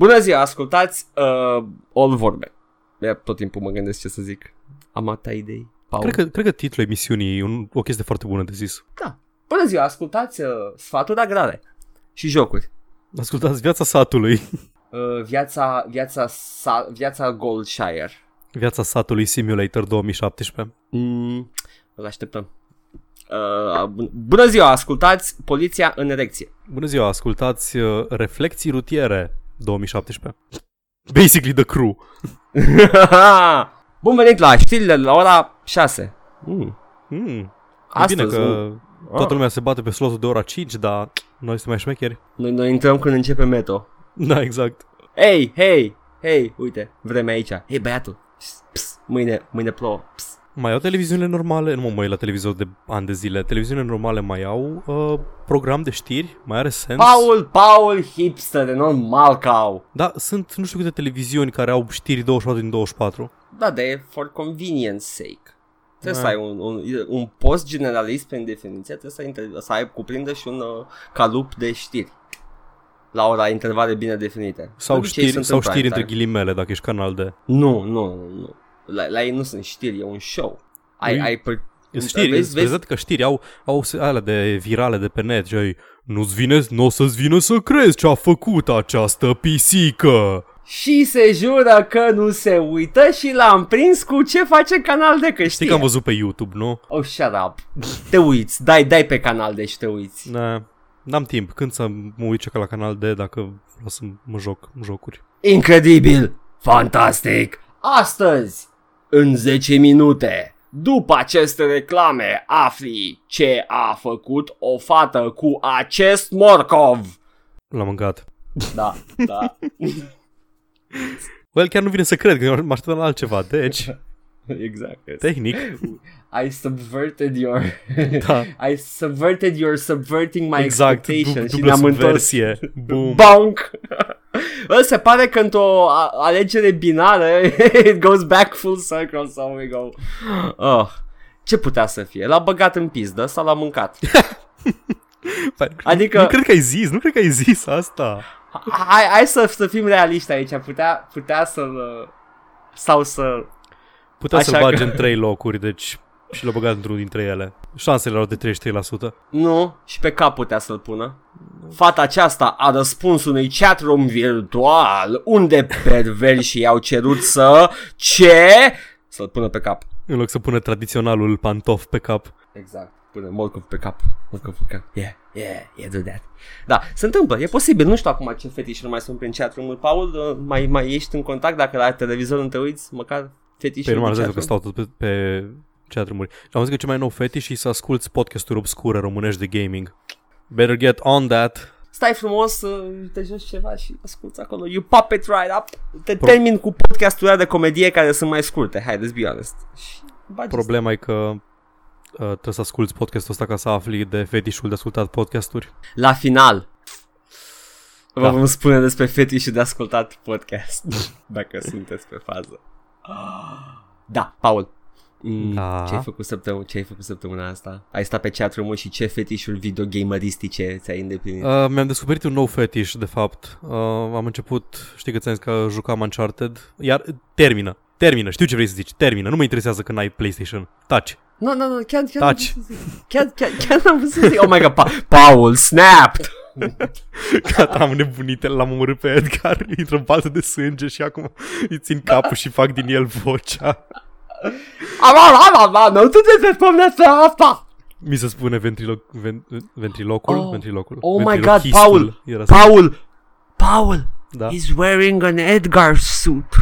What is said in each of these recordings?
Bună ziua, ascultați uh, All Vorbe. Eu tot timpul mă gândesc ce să zic. Am atâta idei. Paul. Cred că, cred că titlul emisiunii e un, o chestie foarte bună de zis. Da. Bună ziua, ascultați uh, sfaturi agrare și jocuri. Ascultați viața satului. Uh, viața, viața, sa, viața Goldshire. Viața satului Simulator 2017. Mm, îl așteptăm. Uh, bun- bună ziua, ascultați Poliția în erecție. Bună ziua, ascultați uh, Reflecții rutiere 2017. Basically The Crew. Bun venit la știrile la ora 6. Mm. Mm. E Astăzi, bine că un- toată Ah. lumea se bate pe slotul de ora 5, dar noi suntem mai șmecheri. Noi, noi intrăm când începe metro. Da, exact. Hei, hei, hei, uite, vremea aici. Hei, băiatul. Psst, psst, mâine, mâine plouă. Psst. Mai au televiziunile normale? Nu mă mai uit la televizor de ani de zile. Televiziunile normale mai au uh, program de știri? Mai are sens? Paul, Paul, hipster, normal că au. Da, sunt nu știu câte televiziuni care au știri 24 din 24. Da, dar e for convenience sake. Trebuie Da. să ai un, un, un post generalist prin definiție, trebuie să, inter- să ai cuprindă și un uh, calup de știri. La ora intervale bine definite. Sau De obicei știri, sunt sau în știri prime între time. ghilimele dacă ești canal de... Nu, nu, nu, nu. La, la ei nu sunt știri, e un show. Ai, Ui. ai per... Sunt știri, vezi, vezi, vezi, că știri au, au se- alea de virale de pe net și ai, nu-ți vine, nu o să-ți vină să crezi ce a făcut această pisică. Și se jură că nu se uită și l-am prins cu ce face canal de că Știi știe. că am văzut pe YouTube, nu? Oh, shut up. Te uiți, dai, dai pe canal de și te uiți. Da, n-am timp. Când să mă uit ca la canal de dacă vreau să mă joc jocuri. Incredibil! Fantastic! Astăzi, în 10 minute, după aceste reclame, afli ce a făcut o fată cu acest morcov. L-am mâncat. Da, da. Well, chiar nu vine să cred că mă așteptam la altceva. Deci, exact. tehnic, I subverted your... da, I subverted your subverting my exact, expectations du- și dublă ne-am întors. subversie. Boom. Bonk! Bă, se pare că într-o a- alegere binară it goes back full circle, so we go. Oh. Ce putea să fie? L-a băgat în pizdă sau l-a mâncat? Adică- Nu cred că ai zis, nu cred că ai zis asta. Hai, hai să, să fim realiști aici. Putea, putea să-l... Sau să... Putea Așa să-l bage că- în trei locuri, deci și l-a băgat într-unul dintre ele. Șansele erau de 33%. Nu, și pe cap putea să-l pună. Fata aceasta a răspuns unui chatroom virtual unde perversi i-au cerut să... Ce? Să-l pună pe cap. În loc să pună tradiționalul pantof pe cap. Exact. Pune morcov pe cap. Morcov pe cap. Yeah, yeah, yeah, do that. Da, se întâmplă, e posibil. Nu știu acum ce fetișuri mai sunt prin chatroom Paul, uh, mai, mai ești în contact dacă la televizor nu te uiți, măcar Pe fetișuri urmă, din că chatroom? stau tot pe, pe chat-room-uri. Și am zis că cel mai nou fetiș e să asculti podcasturi obscure românești de gaming. Better get on that. Stai frumos, uh, te joci ceva și asculti acolo. You pop it right up. Te termin cu podcasturile de comedie care sunt mai scurte. Hai, let's be honest. Și bagi Problema e că uh, trebuie să asculti podcastul ăsta ca să afli de fetișul de ascultat podcasturi. La final. Vă Da. vom spune despre fetișul de ascultat podcast. Dacă sunteți pe fază. Da, Paul. Mm, Da. Ce ai făcut săptămâna, ce ai făcut săptămâna asta? Ai stat pe chatroom și ce fetișuri videogameristice ți-ai îndeplinit? Uh, mi-am descoperit un nou fetiș, de fapt. Uh, am început, știi că ți-am zis că jucam Uncharted, iar termină. Termină, știu ce vrei să zici, termină, nu mă interesează că n-ai PlayStation. Taci. Nu, nu, nu, chiar, chiar, Taci. n-am vrut să zic. chiar, chiar, chiar n-am vrut să zic. Oh my god, pa- Paul, snapped! Gata, am nebunit, l-am omorât pe Edgar, intră în baltă de sânge și acum îi țin capul și fac din el vocea. Am, am, am, am, nu tu te spune despre asta! Mi se spune ventrilo- ven- ventrilocul, Oh. ventrilocul. Oh my God, ventriloquistul Paul, Era Paul! Paul! da. He's wearing an Edgar suit.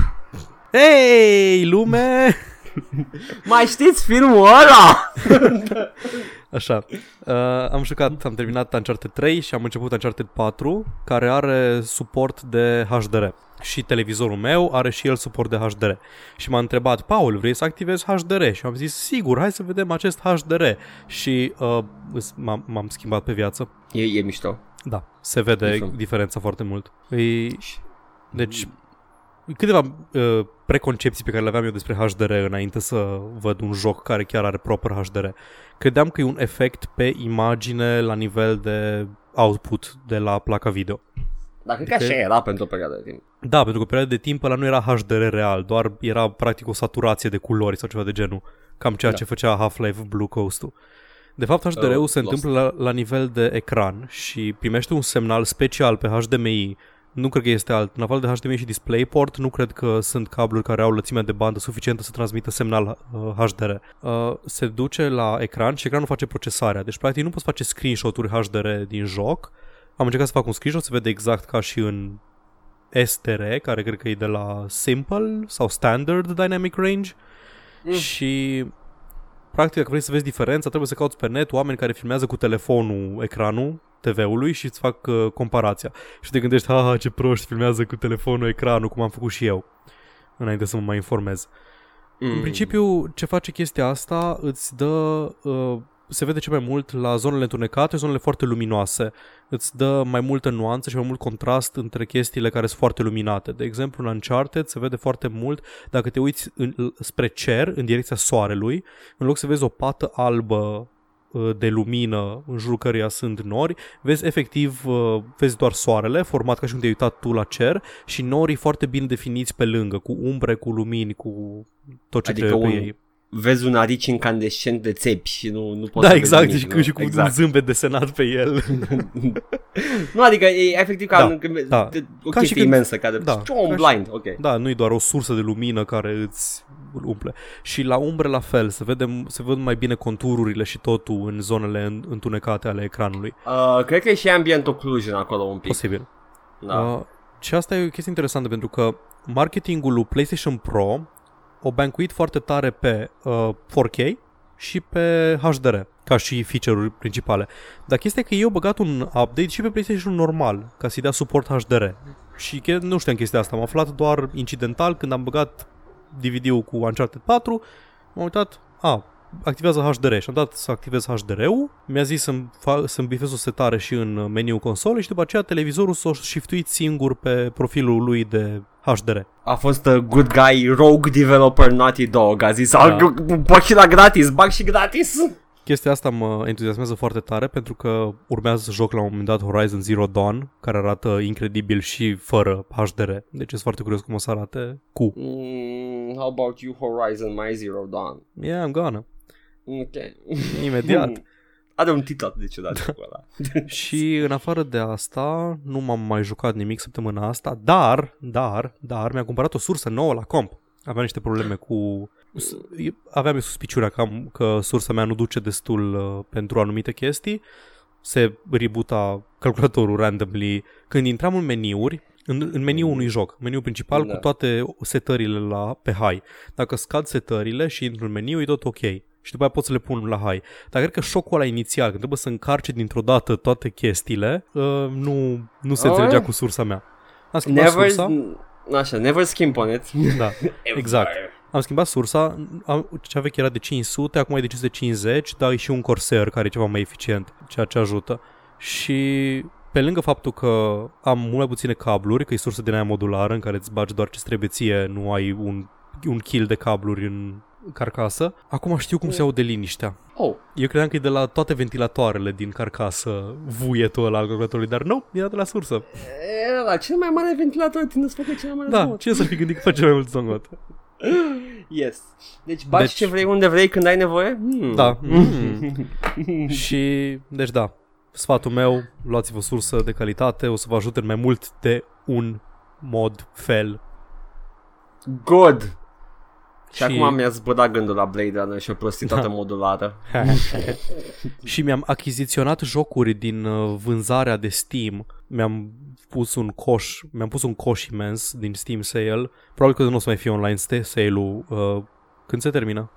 Hei, lume! Mai știți filmul ăla? Așa, uh, am jucat, am terminat Uncharted 3 și am început Uncharted 4, care are suport de HDR. Și televizorul meu are și el suport de HDR. Și m-a întrebat, Paul, vrei să activezi HDR? Și am zis, sigur, hai să vedem acest HDR. Și uh, îs- m-am, m-am schimbat pe viață. E, e mișto. Da, se vede Mișto. diferența foarte mult. E, deci, câteva uh, preconcepții pe care le aveam eu despre HDR înainte să văd un joc care chiar are proper HDR. Credeam că e un efect pe imagine la nivel de output de la placa video. Dar cred că așa era pentru o perioadă de timp. Da, pentru că o perioadă de timp ăla nu era HDR real, doar era practic o saturație de culori sau ceva de genul. Cam ceea Da. ce făcea Half-Life Blue Coast-ul. De fapt, HDR-ul Uh, se Lost. întâmplă la, la nivel de ecran și primește un semnal special pe HDMI. Nu cred că este alt. În afară de HDMI și DisplayPort, nu cred că sunt cabluri care au lățimea de bandă suficientă să transmită semnal uh, HDR. Uh, se duce la ecran și ecranul face procesarea. Deci, practic, nu poți face screenshot-uri HDR din joc. Am încercat să fac un screenshot, se vede exact ca și în STR, care cred că e de la Simple sau Standard Dynamic Range. Mm. Și practic dacă vrei să vezi diferența, trebuie să cauți pe net oameni care filmează cu telefonul ecranul TV-ului și îți fac uh, comparația. Și te gândești, ha, ce proști filmează cu telefonul ecranul, cum am făcut și eu, înainte să mă mai informez. Mm. În principiu, ce face chestia asta, îți dă... Uh, se vede ce mai mult la zonele întunecate, zonele foarte luminoase. Îți dă mai multă nuanță și mai mult contrast între chestiile care sunt foarte luminate. De exemplu, în Uncharted se vede foarte mult dacă te uiți în, spre cer, în direcția soarelui, în loc să vezi o pată albă uh, de lumină în jurul căreia sunt nori, vezi efectiv, uh, vezi doar soarele, format ca și cum te-ai uitat tu la cer și norii foarte bine definiți pe lângă, cu umbre, cu lumini, cu tot ce Adică trebuie pe un- ei. Vezi un arici incandescent de țepi și nu, nu poți Da, să exact, vezi și, nimic, cu, nu? și cu exact. un zâmbet desenat pe el. Nu, adică e efectiv ca Da, în, când, da. de, o Ca și chestie când- imensă care da, da, un ca și- blind, ok. Da, nu e doar o sursă de lumină care îți umple. Și la umbre la fel, se, vede, se văd mai bine contururile și totul în zonele în- întunecate ale ecranului. Uh, cred că e și ambient occlusion acolo un pic. Posibil. Da. Uh, și asta e o chestie interesantă pentru că marketingul lui PlayStation Pro o bancuit foarte tare pe uh, 4K și pe HDR ca și feature-uri principale. Dar chestia e că eu băgat un update și pe PlayStation normal ca să-i dea suport HDR. Și che- nu știam chestia asta, am aflat doar incidental când am băgat DVD-ul cu Uncharted 4, m-am uitat, a, activează HDR și am dat să activez HDR-ul, mi-a zis să-mi, fa- să-mi bifez o setare și în meniul consolei și după aceea televizorul s-a shiftuit singur pe profilul lui de HDR. A fost uh, good guy, rogue developer Naughty Dog, a zis, Da. da. bag și la gratis, bag și gratis. Chestia asta mă entuziasmează foarte tare pentru că urmează să joc la un moment dat Horizon Zero Dawn, care arată incredibil și fără HDR. Deci sunt foarte curios cum o să arate cu. Mm, how about you Horizon My Zero Dawn? Yeah, I'm gonna. Ok. Imediat. Are un titlu atât de ciudat cu ăla. și în afară de asta, nu m-am mai jucat nimic săptămâna asta, dar, dar, dar, mi-am cumpărat o sursă nouă la comp. Aveam niște probleme cu... Aveam suspiciunea că, am, că sursa mea nu duce destul uh, pentru anumite chestii. Se rebuta calculatorul randomly. Când intram în meniuri, în, în meniul unui joc, meniul principal Da. cu toate setările la, pe high. Dacă scad setările și intru în meniu, e tot ok. Și după aia pot să le pun la high. Dar cred că șocul ăla inițial, când trebuie să încarce dintr-o dată toate chestiile, uh, nu, nu se Ah. înțelegea cu sursa mea. Am schimbat Never, sursa. așa, never skimp on it. Da, exact. Am schimbat sursa, am, cea veche era de 500, acum e de 550, dar e și un Corsair care e ceva mai eficient, ceea ce ajută. Și pe lângă faptul că am mult mai puține cabluri, că e sursă din aia modulară în care îți bagi doar ce trebuie ție, nu ai un, un kill de cabluri în carcasă, acum știu cum se aude liniștea. Oh, Eu credeam că e de la toate ventilatoarele din carcasă vuietul ăla al calculatorului, dar nu, era de la sursă. e, la cel mai mare ventilator tinde să facă cel mai mare Da, zgomot. cine să fi gândit că face mai mult zgomot? Yes. Deci bagi Deci- ce vrei unde vrei când ai nevoie? Hmm. Da. Mm. și, deci da, sfatul meu, luați-vă o sursă de calitate, o să vă ajute în mai mult de un mod, fel. Good. Și, Și- acum mi-a zbădat gândul la Blade Runner și o prostitate Da. modulară. și mi-am achiziționat jocuri din uh, vânzarea de Steam. Mi-am pus un coș, mi-am pus un coș imens din Steam Sale. Probabil că nu o să mai fie online ste- sale-ul. Uh, când se termină?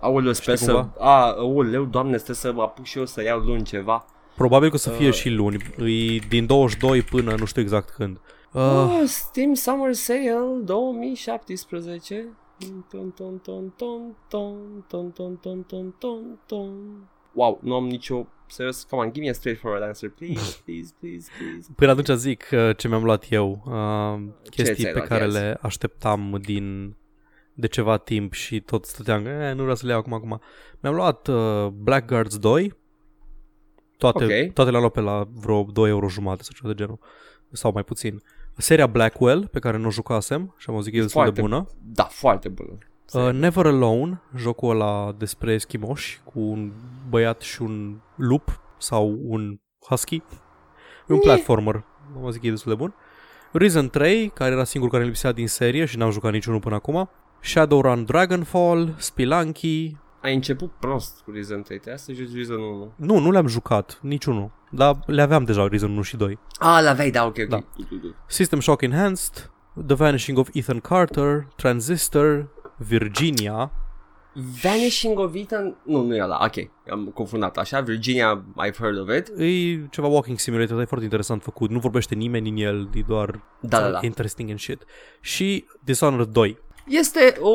Aoleu, sper Știi să... cumva? A, aoleu, doamne, stai să mă apuc și eu să iau luni ceva. Probabil că o să fie Uh. și luni. E din 22 până nu știu exact când. Uh, Oh, Steam Summer Sale 2017. Wow, nu am nicio... Serios, come on, give me a straightforward answer, please, please, please, please. Până atunci zic uh, ce mi-am luat eu, uh, chestii pe care le așteptam din de ceva timp și tot stăteam, eh, nu vreau să le iau acum, acum. Mi-am luat uh, Blackguards 2, toate, okay. toate le-am luat pe la vreo 2 euro jumate sau ceva de genul, sau mai puțin. Uh, Seria Blackwell, pe care nu o jucasem și am auzit că e destul de Foarte bună. Da, foarte bună. Uh, Never Alone, jocul ăla despre eschimoși cu un băiat și un lup sau un husky. E un Nye. platformer, am auzit că e destul de bun. Risen 3, care era singurul care îmi lipsea din serie și n-am jucat niciunul până acum. Shadowrun Dragonfall, Spelunky. Ai început prost cu Reason 3, trebuia să joci Reason 1. Nu, nu le-am jucat, niciunul. Dar le aveam deja Risen 1 și 2. Ah, l-aveai, da, ok, ok. Da. Good, good, good. System Shock Enhanced, The Vanishing of Ethan Carter, Transistor, Virginia, Vanishing of Ethan... Nu, nu e ăla, ok, am confundat așa. Virginia, I've heard of it. E ceva walking simulator, dar e foarte interesant făcut. Nu vorbește nimeni în el, e doar Da, da, da. interesting and shit. Și Dishonored 2. Este o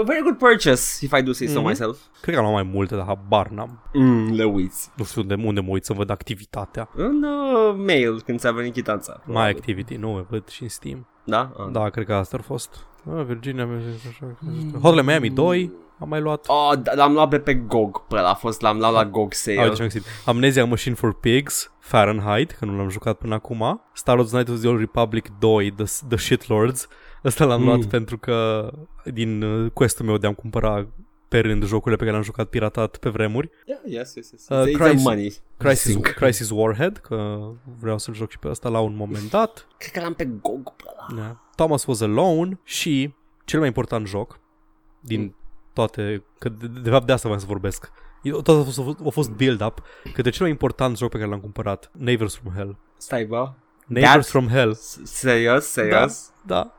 a very good purchase, if I do say so Mhm. myself. Cred că am luat mai multe, dar habar n-am. Mm, le uiți. Nu știu de unde mă uit să văd activitatea. În uh, mail, când ți-a venit chitanța. My Activity, nu, o văd și în Steam. Da? Ah. Da, cred că asta ar fost. Ah, Virginia, așa, Hotline Miami 2, am mai luat. Oh, da, l-am luat pe, pe GOG, pe ăla a fost, l-am luat la GOG sale. Ah, uite ce am găsit. Amnesia Machine for Pigs, Fahrenheit, că nu l-am jucat până acum. Star Wars Knights of the Old Republic 2, The, the Shitlords. Ăsta l-am Mm. luat pentru că din uh, quest-ul meu de a-mi cumpăra pe rând jocurile pe care le-am jucat piratat pe vremuri. Yeah, yes, yes, yes. Uh, It's a Crisis- money. Crisis, Sync. Crisis Warhead, că vreau să-l joc și pe ăsta la un moment dat. Cred că l-am pe GOG pe ăla. Da. Thomas Was Alone și cel mai important joc din Mm. toate, că de, de fapt de asta vreau să vorbesc. Eu- Tot a fost, a fost build-up către cel mai important joc pe care l-am cumpărat, Neighbors from Hell. Stai, bă. Neighbors That- from Hell. S- Serios, serios? Da.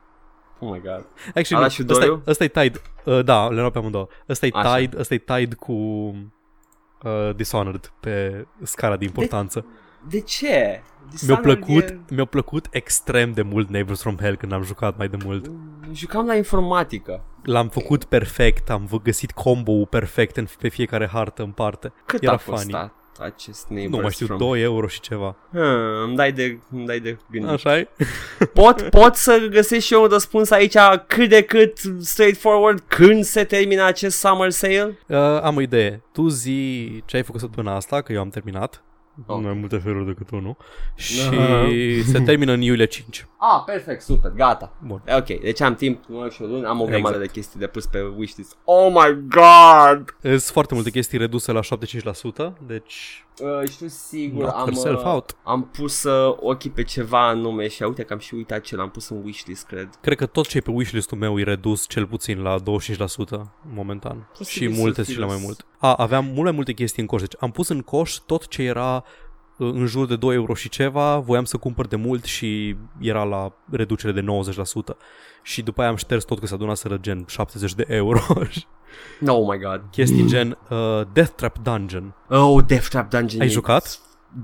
Oh my god. Actually, Ala nu, și ăsta, doiul? ăsta e tied. Uh, da, le luau pe amândouă. Ăsta e Așa. tied, ăsta e tied cu uh, Dishonored pe scara de importanță. De ce? Mi-a Dishonored plăcut, e- mi-a plăcut extrem de mult Neighbors from Hell când am jucat mai de mult. Jucam la informatică. L-am făcut perfect, am v- găsit combo-ul perfect în, pe fiecare hartă în parte. Cât Era a funny. Costat acest Neighbors Nu mai știu, from... 2 euro și ceva. Hmm, îmi dai de, îmi dai de gândit. Așa e? Pot, pot să găsesc și eu un răspuns aici cât de cât straightforward când se termină acest summer sale? Uh, am o idee. Tu zi ce ai făcut săptămâna asta, că eu am terminat. Ok. Mai multe feluri decât unul. Și Aha. se termină în iulie 5. Ah, perfect, super, gata. Bun. Ok, deci am timp, nu și o lună, am o grămadă Exact. de chestii de pus pe wishlist. Oh my god! Sunt foarte multe chestii reduse la 75%, deci Uh, știu sigur, Knock am, yourself uh, out. am pus uh, ochii pe ceva anume și uite că am și uitat ce l-am pus în wishlist, cred. cred că tot ce e pe wishlist-ul meu e redus cel puțin la 25% momentan. Posibil și să multe fi și la mai lăs. mult. A, aveam mult mai multe chestii în coș. Deci am pus în coș tot ce era uh, în jur de 2 euro și ceva, voiam să cumpăr de mult și era la reducere de 90%. Și după aia am șters tot că s-a adunat să gen 70 de euro. Oh my god. chestii gen uh, Death Trap Dungeon. Oh, Death Trap Dungeon. Ai e- jucat?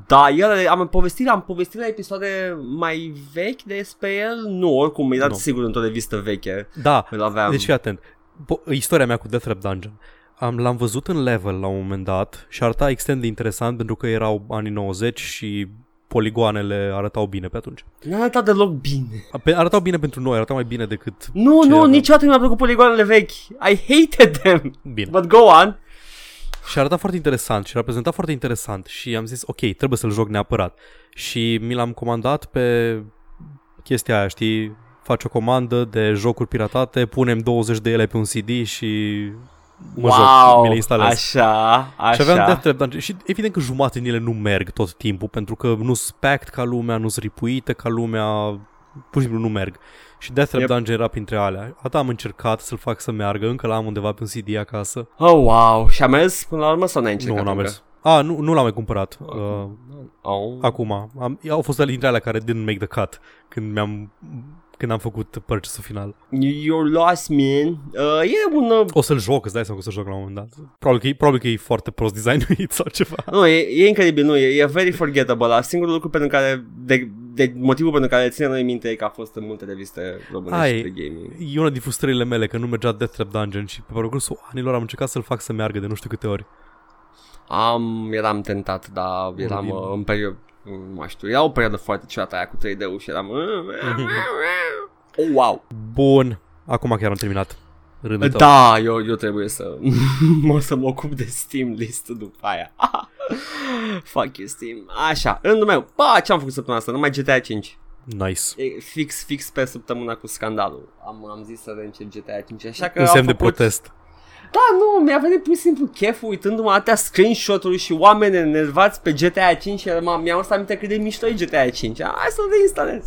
Da, el, am povestit, am povestit la episoade mai vechi despre el. Nu, oricum, mi-a dat Nu. sigur într-o revistă veche. Da, Îl aveam. deci fii atent. Po- istoria mea cu Death Trap Dungeon. Am, l-am văzut în level la un moment dat și arăta extrem de interesant pentru că erau anii 90 și poligoanele arătau bine pe atunci. N-a arătat deloc bine. Pe, arătau bine pentru noi, arătau mai bine decât Nu, Ce nu, aveam? niciodată nu mi-a plăcut poligoanele vechi. I hated them. bine. But go on. Și arăta foarte interesant și reprezenta foarte interesant și am zis, ok, trebuie să-l joc neapărat. Și mi l-am comandat pe chestia aia, știi, faci o comandă de jocuri piratate, punem 20 de ele pe un CD și mă joc, wow, mi le instalez. așa, așa. Și aveam Death Trap Dungeon și evident că jumate din ele nu merg tot timpul pentru că nu sunt packed ca lumea, nu sunt ripuite ca lumea, pur și simplu nu merg. Și Death Trap Yep. Dungeon era printre alea. Atât am încercat să-l fac să meargă, încă l-am undeva pe un CD acasă. Oh, wow. Și a mers până la urmă sau n-ai încercat nu, n-am încă? mers. A, nu, nu l-am mai cumpărat. Uh, Oh. acum. Am, au fost ale dintre alea care didn't make the cut când mi-am când am făcut purchase-ul final. You're lost, man. Uh, e un... Uh, O să-l joc, îți dai seama că o să joc la un moment dat. Probabil că, e, probabil că e foarte prost designuit sau ceva. nu, e, e incredibil, nu, e, e very forgettable. Dar Singurul lucru pentru care, de, de motivul pentru care ține noi minte e că a fost în multe reviste românești Ai. de gaming. E una din frustrările mele că nu mergea Death Trap Dungeon și pe parcursul anilor am încercat să-l fac să meargă de nu știu câte ori. Am, eram tentat, dar eram Oribil. uh, în perioadă, nu mai știu, era o perioadă foarte ciudată aia cu 3D-ul și eram... Oh, wow! Bun, acum chiar am terminat rândul tău. Da, eu, eu trebuie să mă să mă ocup de Steam list după aia. Fuck you Steam. Așa, rândul meu. Ba, ce am făcut săptămâna asta? Numai GTA 5. Nice. E fix, fix pe săptămâna cu scandalul. Am, am zis să reîncep GTA 5, așa că Un am semn de făcut... protest. Da, nu, mi-a venit pur și simplu cheful uitându-mă atâtea screenshot-uri și oameni enervați pe GTA 5 și m- mi-am adus aminte cât de mișto e GTA 5. Hai să-l reinstalez.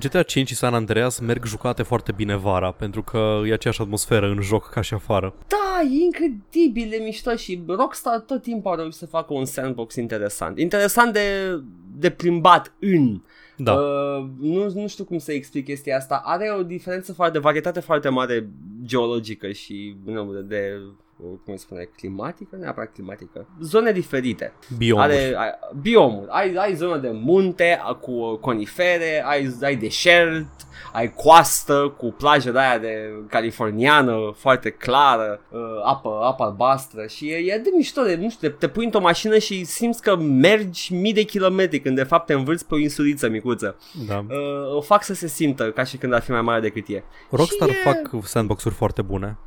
GTA 5 și San Andreas merg jucate foarte bine vara, pentru că e aceeași atmosferă în joc ca și afară. Da, e incredibil de mișto și Rockstar tot timpul au reușit să facă un sandbox interesant. Interesant de, de plimbat în. Da. Uh, nu, nu știu cum să explic chestia asta. Are o diferență foarte, varietate foarte mare geologică și nu, de, de cum îi spune, climatică, neapărat climatică. Zone diferite. Biomuri. Are ai, biomuri. Ai, ai zonă de munte cu conifere, ai, ai deșert, ai coastă cu plajă de aia de californiană foarte clară, uh, apă, apă albastră și e, e de mișto, de, nu știu, te, te pui într-o mașină și simți că mergi mii de kilometri când de fapt te învârți pe o insuliță micuță. Da. Uh, o fac să se simtă ca și când ar fi mai mare decât e. Rockstar și e- fac sandbox-uri foarte bune.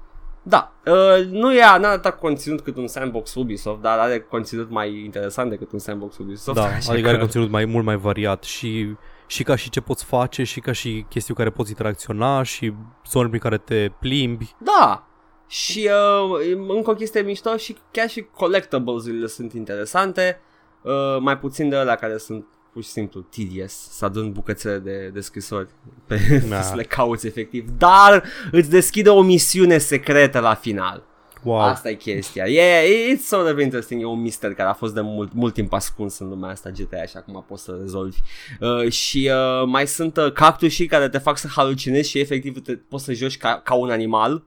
Da, uh, nu e n-are atât conținut cât un sandbox Ubisoft, dar are conținut mai interesant decât un sandbox Ubisoft. Da, așa adică că- are conținut mai mult mai variat și și ca și ce poți face și ca și chestii cu care poți interacționa și zone prin care te plimbi. Da, și uh, încă o chestie mișto și chiar și collectibles-urile sunt interesante, uh, mai puțin de alea care sunt pur și simplu tedious, să adun bucățele de, de scrisori pe Da. să le cauți efectiv, dar îți deschide o misiune secretă la final. Wow. Asta e chestia. Yeah, it's sort of interesting. E un mister care a fost de mult, mult timp ascuns în lumea asta GTA și acum poți să rezolvi. Uh, și uh, mai sunt uh, cactusii care te fac să halucinezi și efectiv te, poți să joci ca, ca un animal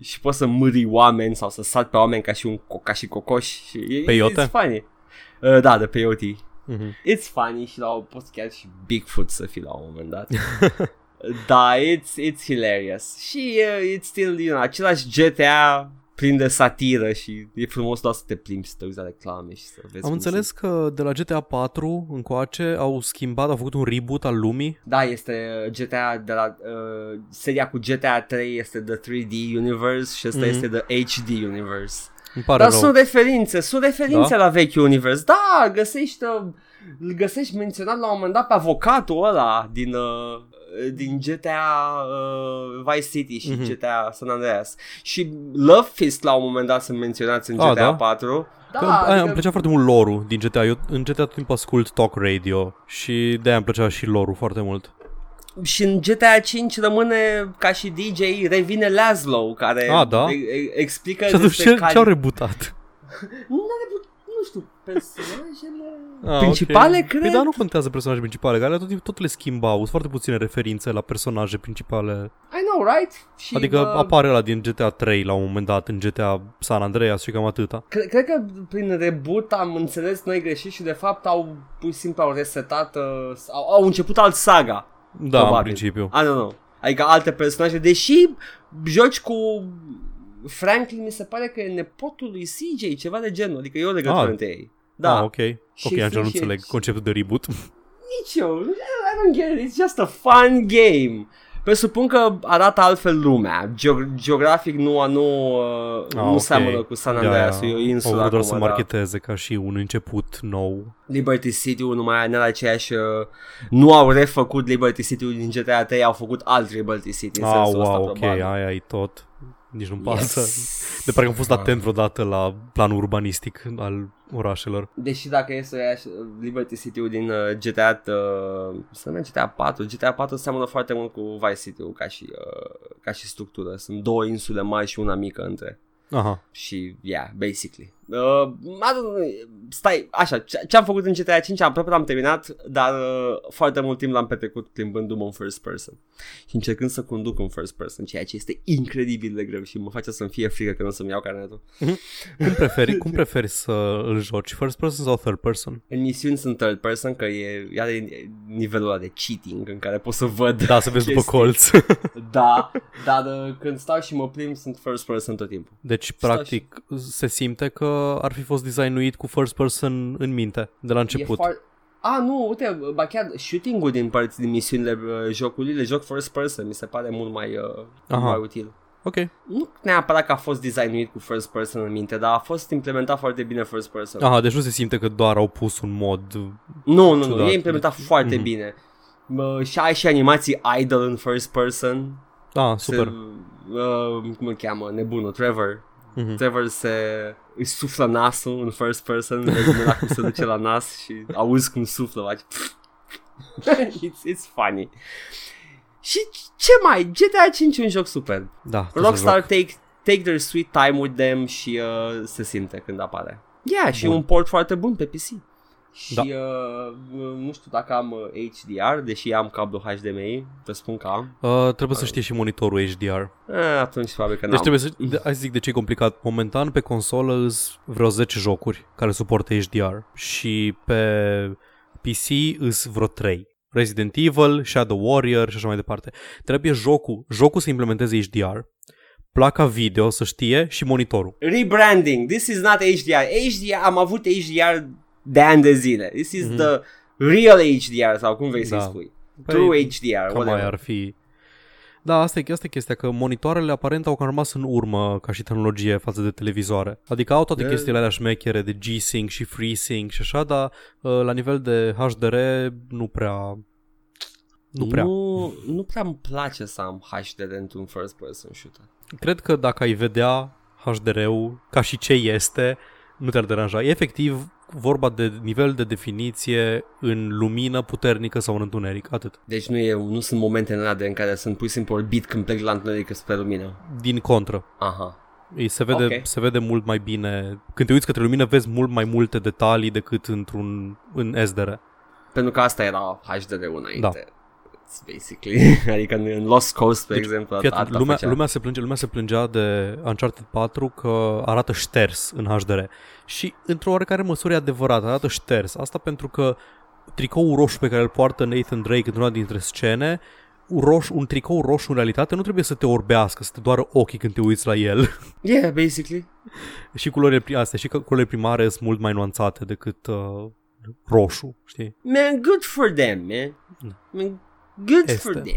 și poți să mâri oameni sau să sari pe oameni ca și un co- ca și cocoș. Și e, Peyote? It's funny. Uh, da, de peyote. Mhm. It's funny și la poți chiar și Bigfoot să fii la un moment dat. da, it's, it's hilarious. Și uh, it's still, you know, același GTA plin de satiră și e frumos doar să te plimbi, să te uiți la reclame și să vezi Am cum înțeles sunt. că de la GTA 4 încoace au schimbat, au făcut un reboot al lumii. Da, este uh, GTA de la uh, seria cu GTA 3 este The 3D Universe și ăsta Mhm. este The HD Universe. Îmi pare Dar rău. sunt referințe, sunt referințe Da? la vechiul univers. Da, găsești, uh, îl găsești menționat la un moment dat pe avocatul ăla din, uh, din GTA uh, Vice City și Mhm. GTA San Andreas. Și Love Fist la un moment dat sunt menționați în Ah, GTA da? 4. Da, Că, aia, adică- îmi plăcea foarte mult lore din GTA. Eu în GTA tot timpul ascult talk radio și de-aia îmi plăcea și lore foarte mult. Și în GTA 5 rămâne ca și DJ, revine Laszlo, care Ah, da? e- e- explică Și atunci despre ce, cali- ce au rebutat? Nu, are put- nu știu, personajele Ah, principale, ok. cred. Păi da, nu contează personaje principale, care tot, totul le schimbau. Sunt foarte puține referințe la personaje principale. I know, right? Și, Adică uh, apare la din GTA 3 la un moment dat, în GTA San Andreas și cam atâta. Cred, cred că prin reboot am înțeles noi greșit și de fapt au pur și simplu au resetat, uh, au, au început alt saga. Da, Probabil. în principiu. I don't know. Adică alte personaje, deși joci cu Franklin mi se pare că e nepotul lui CJ, ceva de genul, adică e o legătură Ah. între ei. Da, Ah, ok. Și ok, atunci nu sunt și- înțeleg conceptul de reboot. nici eu, I don't get it, it's just a fun game. Presupun că arată altfel lumea. Geo- geografic nu, nu, uh, Ah, nu ok. seamănă cu San Andreas, e o Au insulă vrut doar acum, să da. marketeze ca și un început nou. Liberty City-ul nu mai are aceeași uh, Nu au refăcut Liberty City-ul din GTA 3 Au făcut alt Liberty City în Ah, sensul ăsta wow, ok, probabil. aia e tot. Nici nu-mi pasă. Yes. De parcă am fost atent vreodată la planul urbanistic al orașelor. Deși dacă e să ia Liberty City-ul din uh, GTA uh, Să numim GTA 4 GTA 4 seamănă foarte mult cu Vice City-ul ca și, uh, ca și structură Sunt două insule mari și una mică între Aha. Și, yeah, basically uh, I don't know, Stai, așa, ce- ce-am făcut în GTA 5 Aproape l-am terminat Dar uh, foarte mult timp l-am petrecut plimbându-mă în first person Și încercând să conduc în first person Ceea ce este incredibil de greu Și mă face să-mi fie frică că nu o să-mi iau carnetul Cum preferi, cum preferi să îl joci? First person sau third person? În misiuni sunt third person Că e, are nivelul ăla de cheating În care pot să văd Da, să vezi după chestii. colț. Da, dar uh, când stau și mă plimb Sunt first person tot timpul Deci, Stau practic, se simte că ar fi fost designuit cu first person în minte, de la început. E foarte... A, nu, uite, ba chiar shooting-ul din părți din misiunile uh, jocului, le joc first person, mi se pare mult mai, uh, mult Aha. mai util. Ok. Nu neapărat că a fost designuit cu first person în minte, dar a fost implementat foarte bine first person. Aha, deci nu se simte că doar au pus un mod... Nu, nu, nu, Ciudat. e implementat foarte Mhm. bine. uh, și ai și animații idle în first person. Ah, super. Se, uh, cum îl cheamă? Nebunul, Trevor. Mhm. Trevor se îi suflă nasul în first person, vezi mâna cum se duce la nas și auzi cum suflă, faci it's, it's funny. Și ce mai? GTA 5 e un joc super. Da, trebuie să Rockstar joc. take, take their sweet time with them și uh, se simte când apare. Yeah, și Bun. un port foarte bun pe PC. Și Da. uh, nu știu dacă am uh, HDR, deși am cablu HDMI, te spun că am. Uh, trebuie să știe și monitorul HDR. Eh, atunci probabil că Deci n-am. trebuie să... De, hai să zic de ce e complicat. Momentan pe consolă îs vreo 10 jocuri care suportă HDR și pe PC îs vreo 3. Resident Evil, Shadow Warrior și așa mai departe. Trebuie jocul, jocul să implementeze HDR, placa video să știe și monitorul. Rebranding. This is not HDR. HDR, am avut HDR de ani de zile. This is Mhm. the real HDR sau cum vrei să-i Da. spui. Păi, True HDR, Cam mai whatever. ar fi... Da, asta e, asta e chestia, că monitoarele aparent au cam rămas în urmă ca și tehnologie față de televizoare. Adică au toate Da. chestiile alea șmechere de G-Sync și FreeSync și așa, dar uh, la nivel de HDR nu prea... Nu prea. Nu, nu prea îmi place să am HDR într-un first person shooter. Cred că dacă ai vedea HDR-ul ca și ce este, nu te-ar deranja. E efectiv vorba de nivel de definiție în lumină puternică sau în întuneric, atât. Deci nu, e, nu sunt momente în alea de în care sunt pur și simplu orbit când plec la întuneric spre lumină. Din contră. Aha. Ei, se, vede, Ok. se vede mult mai bine. Când te uiți către lumină, vezi mult mai multe detalii decât într-un în SDR. Pentru că asta era HDR-ul înainte. Da. It's basically. adică în Lost Coast, pe Deci, exemplu, Fii atent, asta lumea, făcea. lumea, se plânge, lumea se plângea de Uncharted 4 că arată șters în HDR. Și într-o oarecare măsură e adevărat, arată șters. Asta pentru că tricoul roșu pe care îl poartă Nathan Drake într-una dintre scene, un, roș, un tricou roșu în realitate nu trebuie să te orbească, să te doară ochii când te uiți la el. Yeah, basically. și culorile, pri- astea, și că culorile primare sunt mult mai nuanțate decât uh, roșu, știi? Man, good for them, man. man good Este. for them.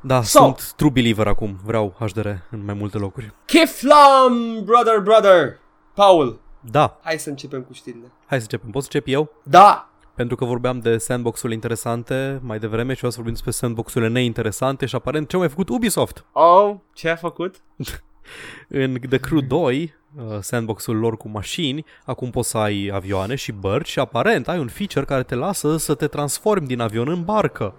Da, So- sunt true believer acum. Vreau HDR în mai multe locuri. Kiflam, brother, brother. Paul, Da, hai să începem cu știrile. hai să începem. Pot să încep eu? Da! Pentru că vorbeam de sandbox-urile interesante mai devreme și vreau să vorbim despre sandbox-urile neinteresante și aparent ce a mai făcut Ubisoft. Oh, ce a făcut? În The Crew 2, uh, sandbox-ul lor cu mașini, acum poți să ai avioane și bărci și aparent ai un feature care te lasă să te transformi din avion în barcă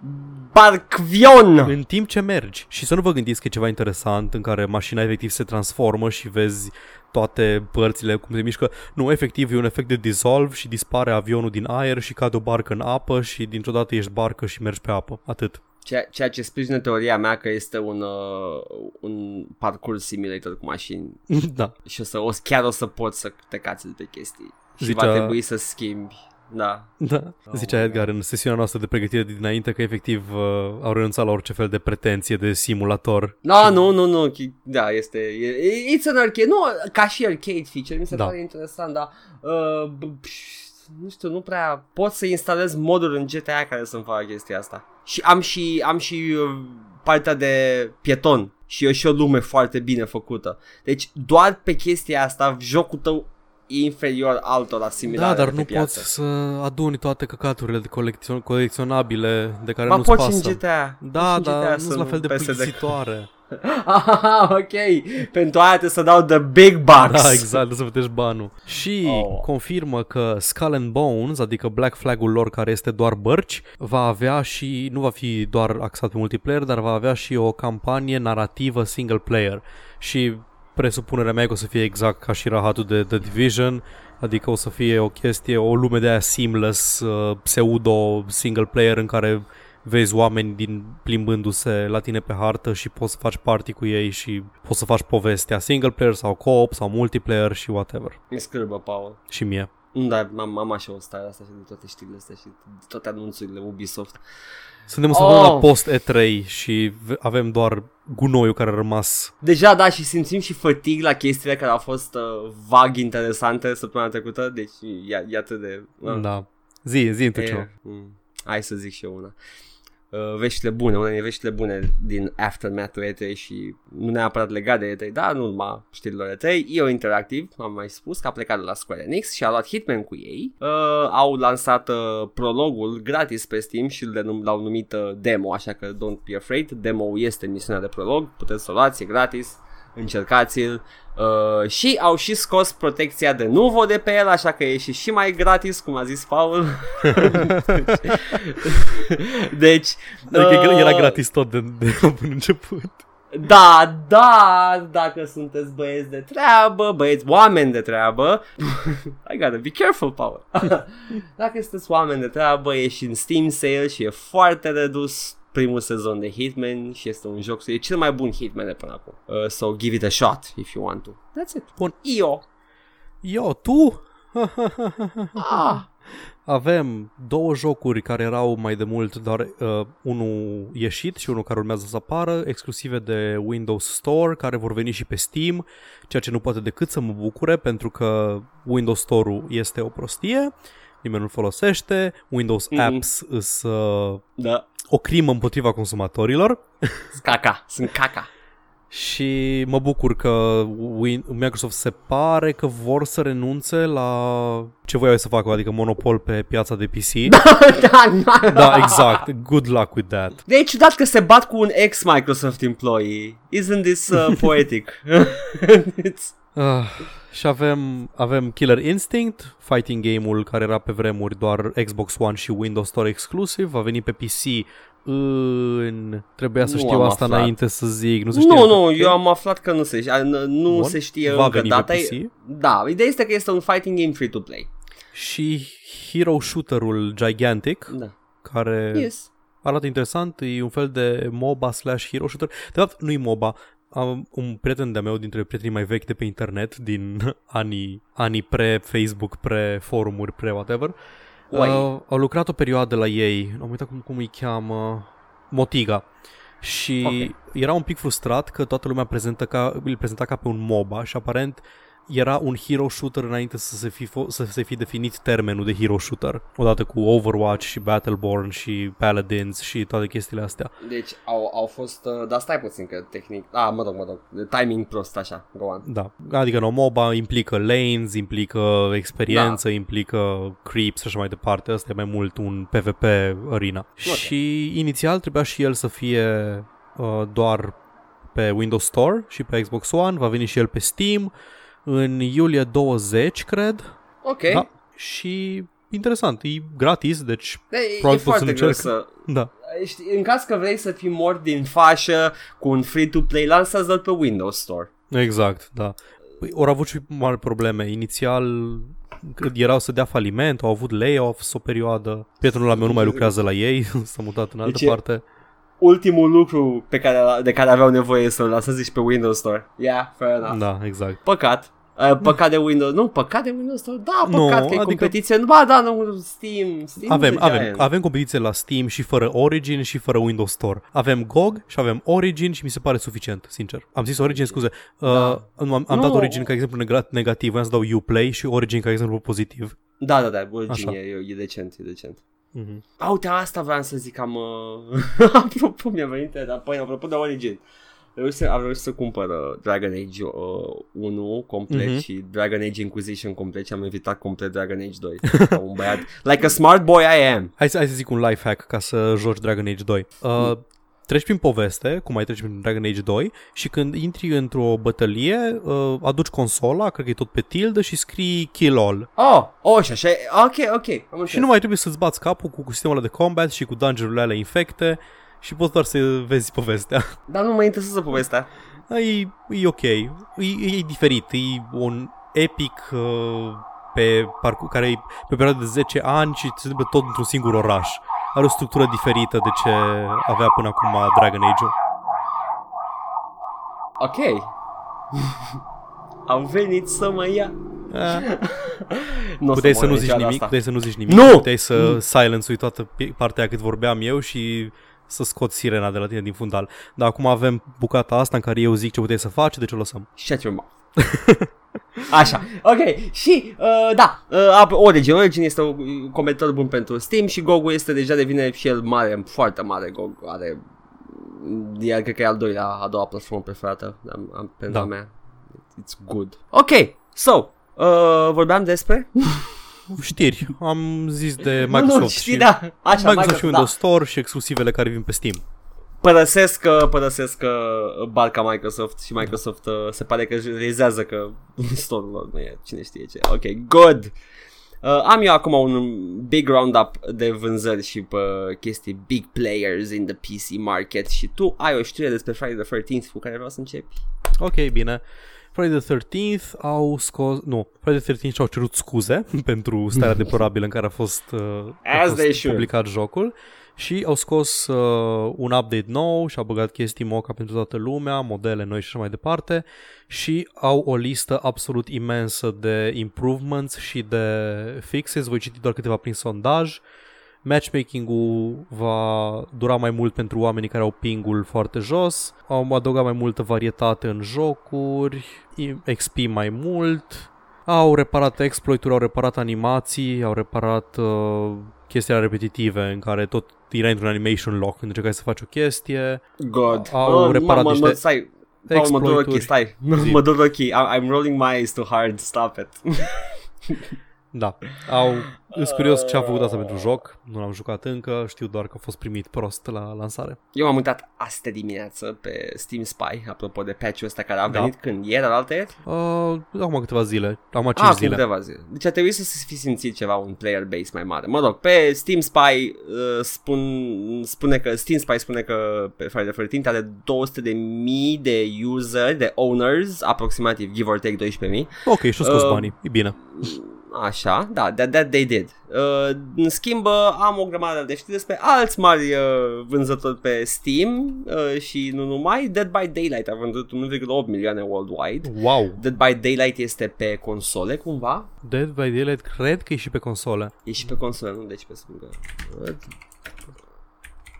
Barcvion! în timp ce mergi. Și să nu vă gândiți că e ceva interesant în care mașina efectiv se transformă și vezi toate părțile cum se mișcă. Nu, efectiv e un efect de dissolve și dispare avionul din aer și cade o barcă în apă și dintr-o dată ești barcă și mergi pe apă. Atât. Ceea, ceea ce sprijină teoria mea că este un, uh, un parcurs simulator cu mașini da. și o să, o, chiar o să poți să te cați de chestii. Și Zicea- va trebui să schimbi. Da. Da. Zicea Edgar în sesiunea noastră de pregătire de dinainte că efectiv uh, au renunțat la orice fel de pretenție de simulator. No, nu, nu, nu, chi- da, este, e, it's an arcade, nu, ca și arcade feature, mi se Da. pare interesant, dar, uh, b- pș, nu știu, nu prea pot să instalez moduri în GTA care să-mi facă chestia asta. Și am și, am și uh, partea de pieton și e și o lume foarte bine făcută. Deci doar pe chestia asta jocul tău e inferior altora similare Da, dar de nu pe piață. poți să aduni toate căcaturile de colecțion- colecționabile de care Ba nu-ți poți pasă. în GTA. Da, Poți în dar GTA nu să sunt la fel de PSD. plictisitoare. Ah, ok. Pentru aia trebuie să dau the big bucks. Da, exact, să plătești banul. Și Oh. confirmă că Skull and Bones, adică Black Flag-ul lor care este doar bărci, va avea și, nu va fi doar axat pe multiplayer, dar va avea și o campanie narrativă single player. Și presupunerea mea e că o să fie exact ca și rahatul de The Division, adică o să fie o chestie, o lume de aia seamless, uh, pseudo single player în care vezi oameni din plimbându-se la tine pe hartă și poți să faci party cu ei și poți să faci povestea single player sau co-op sau multiplayer și whatever. Mi scârbă, Paul. Și mie. Nu, dar am, am așa o stare asta și de toate știrile astea și de toate anunțurile Ubisoft. Suntem în săptămâna Oh! post E3 și v- avem doar gunoiul care a rămas. Deja, da, și simțim și fatig la chestiile care au fost uh, vag interesante săptămâna trecută, deci e, e atât de... Uh, Da. Zi, zi tu e, ceva. mm, hai să zic și eu una. uh, veștile bune, una din veștile bune din aftermath-ul E3 și nu neapărat legat de E3, dar nu numai știrilor E3. EO Interactive, am mai spus, că a plecat de la Square Enix și a luat Hitman cu ei. Uh, au lansat uh, prologul gratis pe Steam și l-au numit uh, demo, așa că don't be afraid. Demo este misiunea de prolog, puteți să o luați, e gratis încercați-l uh, și au și scos protecția de nuvo de pe el, așa că e și, și mai gratis, cum a zis Paul. deci... Adică uh, era gratis tot de, de până început. Da, da, dacă sunteți băieți de treabă, băieți oameni de treabă, I gotta be careful, Paul. dacă sunteți oameni de treabă, e și în Steam sale și e foarte redus primul sezon de Hitman și este un joc, e cel mai bun Hitman de până acum. Uh, so give it a shot if you want to. That's it. Bun. Io. Io, tu? ah. Avem două jocuri care erau mai de mult, dar uh, unul ieșit și unul care urmează să apară, exclusive de Windows Store, care vor veni și pe Steam, ceea ce nu poate decât să mă bucure, pentru că Windows Store-ul este o prostie, nimeni nu folosește, Windows mm-hmm. Apps îs uh, da o crimă împotriva consumatorilor. Caca, sunt caca. Și mă bucur că Microsoft se pare că vor să renunțe la ce voiau să facă, adică monopol pe piața de PC. da, da, da, exact. Good luck with that. De e ciudat că se bat cu un ex-Microsoft employee. Isn't this uh, poetic? uh, și avem, avem Killer Instinct, fighting game-ul care era pe vremuri doar Xbox One și Windows Store exclusiv, va veni pe PC în... Trebuia să nu știu asta aflat. înainte să zic. Nu, se nu, nu, eu am aflat că nu se, nu Bun. se știe va încă data. Pe PC? Da, ideea este că este un fighting game free-to-play. Și hero shooter-ul Gigantic, da. care yes. arată interesant, e un fel de MOBA slash hero shooter. De fapt, nu e MOBA, am un prieten de meu dintre prietenii mai vechi de pe internet din anii, anii pre-Facebook, pre-forumuri, pre-whatever. Uh, au lucrat o perioadă la ei, am uitat cum, cum îi cheamă, Motiga. Și okay. era un pic frustrat că toată lumea prezentă ca, îl prezenta ca pe un MOBA și aparent era un hero shooter înainte să se fi, fo- să se fi definit termenul de hero shooter, odată cu Overwatch și Battleborn și Paladins și toate chestiile astea. Deci au, au fost, uh, dar stai puțin că tehnic, ah, mă rog, mă rog, timing prost așa, go on. Da, adică no MOBA implică lanes, implică experiență, da. implică creeps și așa mai departe, asta e mai mult un PvP arena. Okay. Și inițial trebuia și el să fie uh, doar pe Windows Store și pe Xbox One, va veni și el pe Steam, în iulie 20, cred. Ok. Da. Și interesant, e gratis, deci de, probabil e foarte greu să... Da. În caz că vrei să fii mort din fașă cu un free-to-play, lansați doar pe Windows Store. Exact, da. Păi, au avut și mari probleme. Inițial când erau să dea faliment, au avut layoffs o perioadă. Prietenul la meu nu mai lucrează la ei, s-a mutat în altă deci parte. Ultimul lucru pe care, de care aveau nevoie să-l lanseze pe Windows Store. Yeah, fair enough. Da, exact. Păcat. Uh, păcat de Windows, nu, păcat de Windows Store, da, păcat no, că e adică... competiție, ba, da, nu, Steam, Steam avem, avem, avem competiție la Steam și fără Origin și fără Windows Store. Avem GOG și avem Origin și mi se pare suficient, sincer. Am zis Origin, scuze, uh, da. uh, am, am dat Origin ca exemplu negativ, voiam să dau Uplay și Origin ca exemplu pozitiv. Da, da, da, Origin e, e decent, e decent. Mm-hmm. A, uite, asta vreau să zic, am... Uh... apropo, mi-a venit, dar păi, apropo de Origin reușit, am reușit să cumpăr uh, Dragon Age uh, 1 complet mm-hmm. și Dragon Age Inquisition complet și am evitat complet Dragon Age 2. ca un băiat. Like a smart boy I am. Hai să, hai să zic un life hack ca să joci Dragon Age 2. Uh, mm. Treci prin poveste, cum ai treci prin Dragon Age 2 și când intri într-o bătălie, uh, aduci consola, cred că e tot pe tildă și scrii kill all. Oh, oh, și așa, ok, ok. Am și nu mai trebuie să-ți bați capul cu, cu sistemul de combat și cu dungeon-urile alea infecte și poți doar să vezi povestea. Dar nu mă interesează povestea. E, e ok, e, e diferit, e un epic uh, pe parcur, care e pe o perioadă de 10 ani și se întâmplă tot într-un singur oraș. Are o structură diferită de ce avea până acum Dragon Age-ul. Ok. Am venit să mă ia. puteai să, să nu zici nimic, asta. puteai să nu zici nimic, nu! puteai să silence-ui toată partea cât vorbeam eu și să scot sirena de la tine din fundal. Dar acum avem bucata asta în care eu zic ce puteți să faci, deci o lăsăm. Shut your mouth. Așa, ok. Și, uh, da, uh, Origin. Origin este un competitor bun pentru Steam și GOG este deja devine și el mare, foarte mare. GOG are, el cred că e al doilea, a doua platformă preferată am, am, pentru da. mea. It's good. Ok, so, uh, vorbeam despre... Știri. Am zis de Microsoft. Nu, știi, și da. Așa, Microsoft, Microsoft și Windows da. Store și exclusivele care vin pe Steam părăsesc, uh, părăsesc uh, barca Microsoft și Microsoft uh, se pare că realizează că store-ul lor nu e cine știe ce. Ok, good! Uh, am eu acum un big roundup de vânzări și pe chestii big players in the PC market și tu ai o știre despre Friday the 13th cu care vreau să începi. Ok, bine. Friday the 13th au scos... Nu, Friday the 13th și-au cerut scuze pentru starea deplorabilă în care a fost, uh, a fost publicat jocul și au scos uh, un update nou și au băgat chestii moca pentru toată lumea, modele noi și așa mai departe. Și au o listă absolut imensă de improvements și de fixes, voi citi doar câteva prin sondaj. Matchmaking-ul va dura mai mult pentru oamenii care au pingul foarte jos, au adăugat mai multă varietate în jocuri, XP mai mult, au reparat exploituri, au reparat animații, au reparat uh, chestii repetitive în care tot era într-un animation lock când încercai să faci o chestie. God. Au uh, reparat mama, niște... Stai, mă dur ochii, stai. mă dur ochii. I'm rolling my eyes too hard. Stop it. Da, au, sunt curios ce a făcut asta pentru joc, nu l-am jucat încă, știu doar că a fost primit prost la lansare. Eu m-am uitat astă dimineață pe Steam Spy, apropo de patch-ul ăsta care a da. venit da. când ieri, alaltă ieri? Uh, acum câteva zile, acum 5 ah, zile. câteva zile. Deci a trebuit să fi simțit ceva, un player base mai mare. Mă rog, pe Steam Spy uh, spun, spune că, Steam Spy spune că pe Friday the 13 are 200 de mii de user, de owners, aproximativ, give or take 12 mii. Ok, și-o scos uh, banii, e bine. Așa, da, that, that they did. Uh, în schimb, uh, am o grămadă de știri despre alți mari uh, vânzători pe Steam uh, și nu numai. Dead by Daylight a vândut 1,8 milioane worldwide. Wow! Dead by Daylight este pe console cumva. Dead by Daylight cred că e și pe console. E și pe console, nu? Deci pe stânga.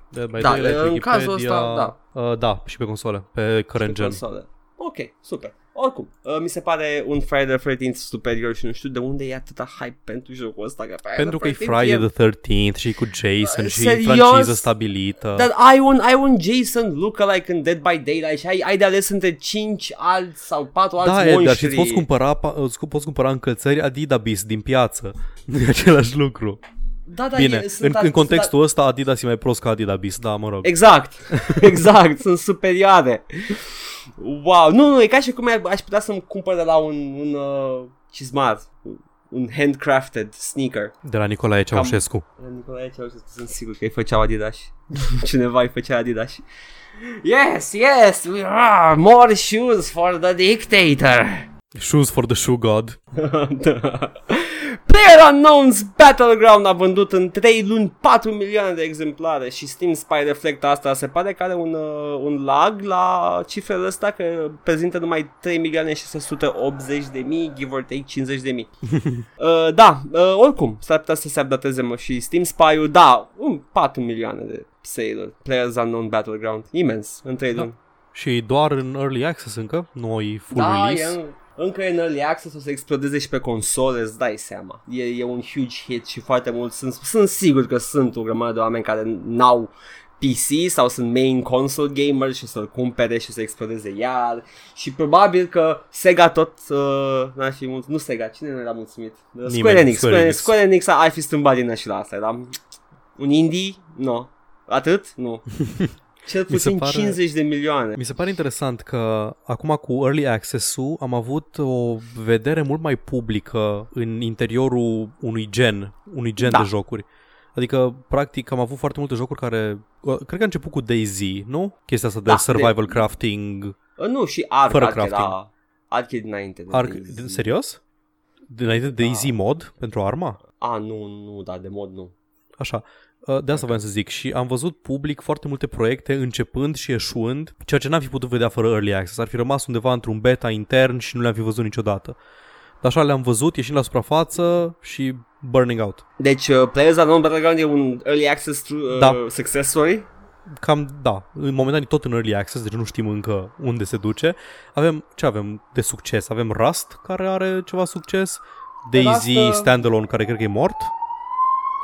Dead by da, Daylight, în Wikipedia, cazul ăsta, da. Uh, da, și pe console, pe current gen. Console. Ok, super. Oricum, uh, mi se pare un Friday the 13th superior și nu știu de unde e atâta hype pentru jocul ăsta. Că pentru că e Friday the 13th și cu Jason uh, și serios? franciză stabilită. Dar ai un, ai un Jason lookalike în Dead by Daylight și ai, ai de ales între 5 alți sau 4 alți da, monștri. Da, și îți poți cumpăra, îți poți cumpăra încălțări Adidabis din piață. Nu e același lucru. Da, da, Bine, e, în, în contextul ăsta Adidas e mai prost ca Adidabis, da, mă rog. Exact, exact, sunt superioare. Wow, nu, nu, e ca și cum aș putea să-mi cumpăr de la un, un uh, cizmar, un handcrafted sneaker. De la Nicolae Ceaușescu. Cam, de la Nicolae Ceaușescu, sunt sigur că îi făceau Adidas. Cineva îi făcea Adidas. Yes, yes, we are more shoes for the dictator. Shoes for the shoe god. da. Player Unknown's Battleground a vândut în 3 luni 4 milioane de exemplare și Steam Spy reflectă asta. Se pare că are un, uh, un lag la cifrele ăsta că prezintă numai 3 milioane și 680 de mii, give or take 50 de mii. uh, da, uh, oricum, s-ar putea să se updateze mă și Steam Spy-ul, da, un 4 milioane de sale Players Unknown Battleground, imens, în 3 da. luni. Și doar în Early Access încă, noi full da, release. E încă e în early access, o să explodeze și pe console, îți dai seama. E, e un huge hit și foarte mult sunt, sunt sigur că sunt o grămadă de oameni care n-au PC sau sunt main console gamer și să-l cumpere și să explodeze iar și probabil că Sega tot uh, n fi mult, nu Sega, cine nu era mulțumit? Nimeni, Square Enix, Square, Enix. Square Enix ar fi strâmbat din și la asta, dar un indie? Nu. No. Atât? Nu. Cel puțin pare, 50 de milioane. Mi se pare interesant că acum cu Early Access-ul am avut o vedere mult mai publică în interiorul unui gen, unui gen da. de jocuri. Adică, practic, am avut foarte multe jocuri care... Cred că a început cu DayZ, nu? Chestia asta de da, survival de... crafting. Uh, nu, și Ark, fără Ark crafting. era... Ark e dinainte de Ark, Serios? Dinainte de da. DayZ mod pentru arma? A, nu, nu, da, de mod nu. Așa. Uh, de asta vreau să zic și am văzut public foarte multe proiecte începând și eșuând, ceea ce n-am fi putut vedea fără Early Access. Ar fi rămas undeva într-un beta intern și nu le-am fi văzut niciodată. Dar așa le-am văzut ieșind la suprafață și burning out. Deci uh, Players Unknown Battleground e un Early Access uh, da. success story? cam, da, în momentan e tot în early access, deci nu știm încă unde se duce. Avem, ce avem de succes? Avem Rust, care are ceva succes, Daisy Rust, uh, Standalone, care cred că e mort,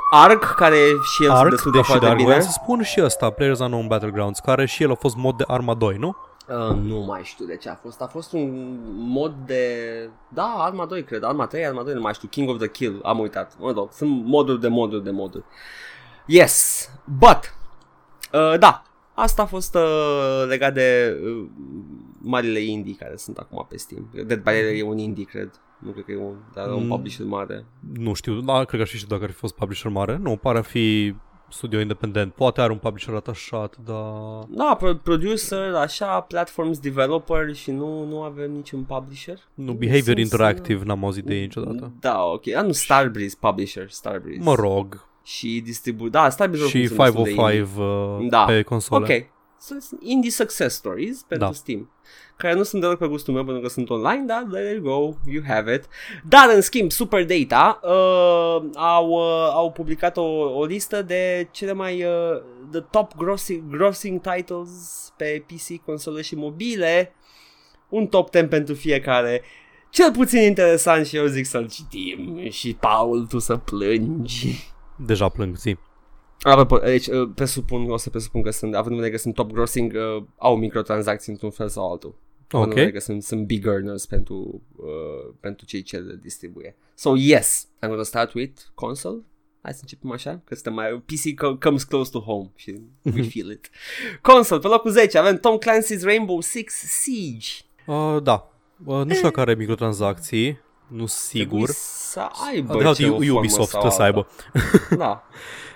Ark, care și el se Ark, descurcă deși foarte dar bine. voiam să spun și ăsta, Players Unknown Battlegrounds, care și el a fost mod de Arma 2, nu? Uh, nu mai știu de ce a fost. A fost un mod de... Da, Arma 2, cred. Arma 3, Arma 2, nu mai știu. King of the Kill. Am uitat. Mă rog, sunt moduri de moduri de moduri. Yes, but... Uh, da, asta a fost uh, legat de uh, marile indie care sunt acum pe Steam. Dead by Daylight e un indie, cred. Nu cred că e un, dar e un Mm. publisher mare. Nu știu, da, cred că ar fi și dacă ar fi fost publisher mare. Nu, pare a fi studio independent. Poate are un publisher atașat, dar... Da, pro- producer, așa, platforms developer și nu, nu avem niciun publisher. Nu, Behavior Sunt- Interactive n-am auzit de ei niciodată. Da, ok. Ah, nu, Starbreeze, publisher, Starbreeze. Mă rog. Și distribu... Da, Starbreeze Și oricum sunt destul de 505 uh, Da. pe console. indie. Ok. Sunt indie success stories pentru Da. Steam. Care nu sunt deloc pe gustul meu pentru că sunt online, dar there you go, you have it. Dar, în schimb, Super Data uh, au, uh, au publicat o, o listă de cele mai uh, the top grossing, grossing titles pe PC, console și mobile. Un top 10 pentru fiecare. Cel puțin interesant și eu zic să-l citim. Și, Paul, tu să plângi. Deja plâng, zi. Apropo, deci uh, presupun, o să presupun că sunt, având în vedere că sunt top grossing, uh, au microtransacții într-un fel sau altul. Având în Ok. vedere că sunt, sunt big earners pentru, uh, pentru cei ce le distribuie. So yes, I'm gonna start with console. Hai să începem așa, că suntem mai... PC co- comes close to home și we feel it. Console, pe locul 10 avem Tom Clancy's Rainbow Six Siege. Uh, da. Uh, nu știu dacă are microtransacții. Nu sigur. Trebuie Să aibă De fapt, ce o formă Ubisoft sau trebuie să aibă. alta. Da.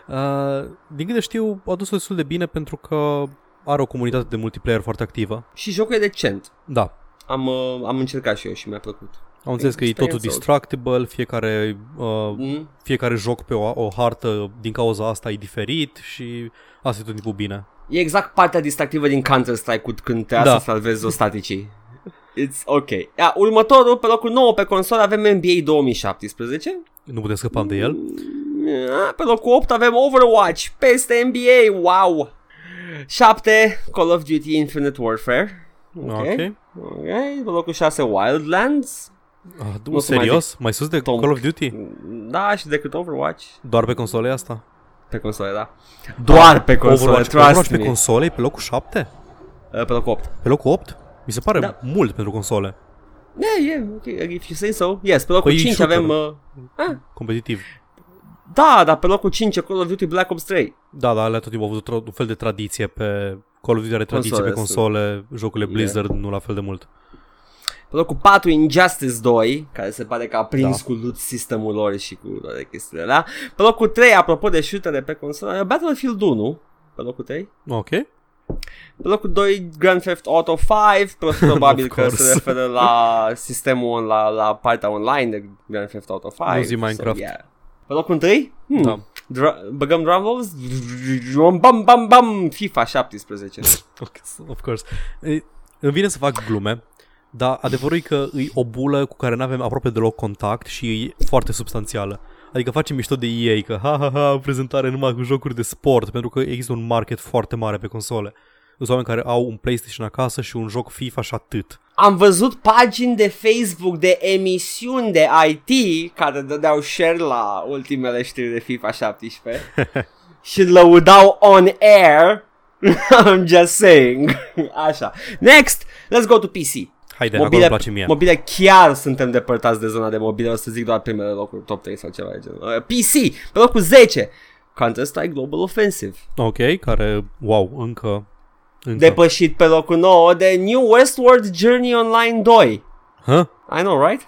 Uh, din câte știu, a dus destul de bine pentru că are o comunitate de multiplayer foarte activă. Și jocul e decent. Da. Am, uh, am încercat și eu și mi-a plăcut. Am înțeles că e totul Experiență. distractible, fiecare, uh, Mm? fiecare joc pe o, o hartă din cauza asta e diferit și asta e tot timpul bine. E exact partea distractivă din Counter-Strike când te Da. da. să salvezi o staticii. It's ok. Ia, următorul, pe locul 9 pe consolă avem NBA 2017. Nu putem scăpăm de el. Ia, Pe locul 8 avem Overwatch peste NBA. Wow. 7 Call of Duty Infinite Warfare. Ok. Ok. okay. Pe locul 6 Wildlands. Ah, Nu du- o să mai serios? Mai sus de Tom- Call of Duty? Da, și decât Overwatch. Doar pe console asta? Pe console, da. Doar pe console, Overwatch, trust Overwatch pe me. console e pe locul 7? Uh, Pe locul 8. Pe locul 8? Mi se pare Da. mult pentru console. Yeah, yeah, ok, if you say so. Yes, pe locul Păi e 5 shooter. avem... Uh, ah, Competitiv. da, dar pe locul 5 e Call of Duty Black Ops 3. Da, da, alea tot timpul au avut tra- un fel de tradiție pe Call of Duty are tradiție Console, pe console, jocurile Yeah. Blizzard nu la fel de mult. Pe locul 4 Injustice 2, care se pare că a prins Da. cu loot sistemul lor și cu toate chestiile alea. Pe locul 3, apropo de shootere pe consolă, Battlefield 1, pe locul 3. Ok. Pe locul 2 Grand Theft Auto 5, pro- probabil Of că course. se referă la sistemul, la, la partea online de Grand Theft Auto 5. Nu zi Minecraft. So, yeah. Pe locul 3? Hmm. Da. Dra- băgăm drum rolls? Bam, bam, bam, FIFA 17. Of course. E, Îmi vine să fac glume, dar adevărul e că e o bulă cu care nu avem aproape deloc contact și e foarte substanțială. Adică facem mișto de EA că ha ha ha, prezentare numai cu jocuri de sport, pentru că există un market foarte mare pe console. Sunt oameni care au un PlayStation acasă și un joc FIFA și atât. Am văzut pagini de Facebook de emisiuni de IT care dădeau share la ultimele știri de FIFA 17 și lăudau on air. I'm just saying. Așa. Next, let's go to PC. Haide, acolo îmi place mie. mobile chiar suntem depărtați de zona de mobile, o să zic doar primele locuri, top 3 sau ceva de genul. Uh, PC, pe locul 10, Counter-Strike Global Offensive. Ok, care, wow, încă... încă. Depășit pe locul 9 de New Westward Journey Online 2. Huh? I know, right?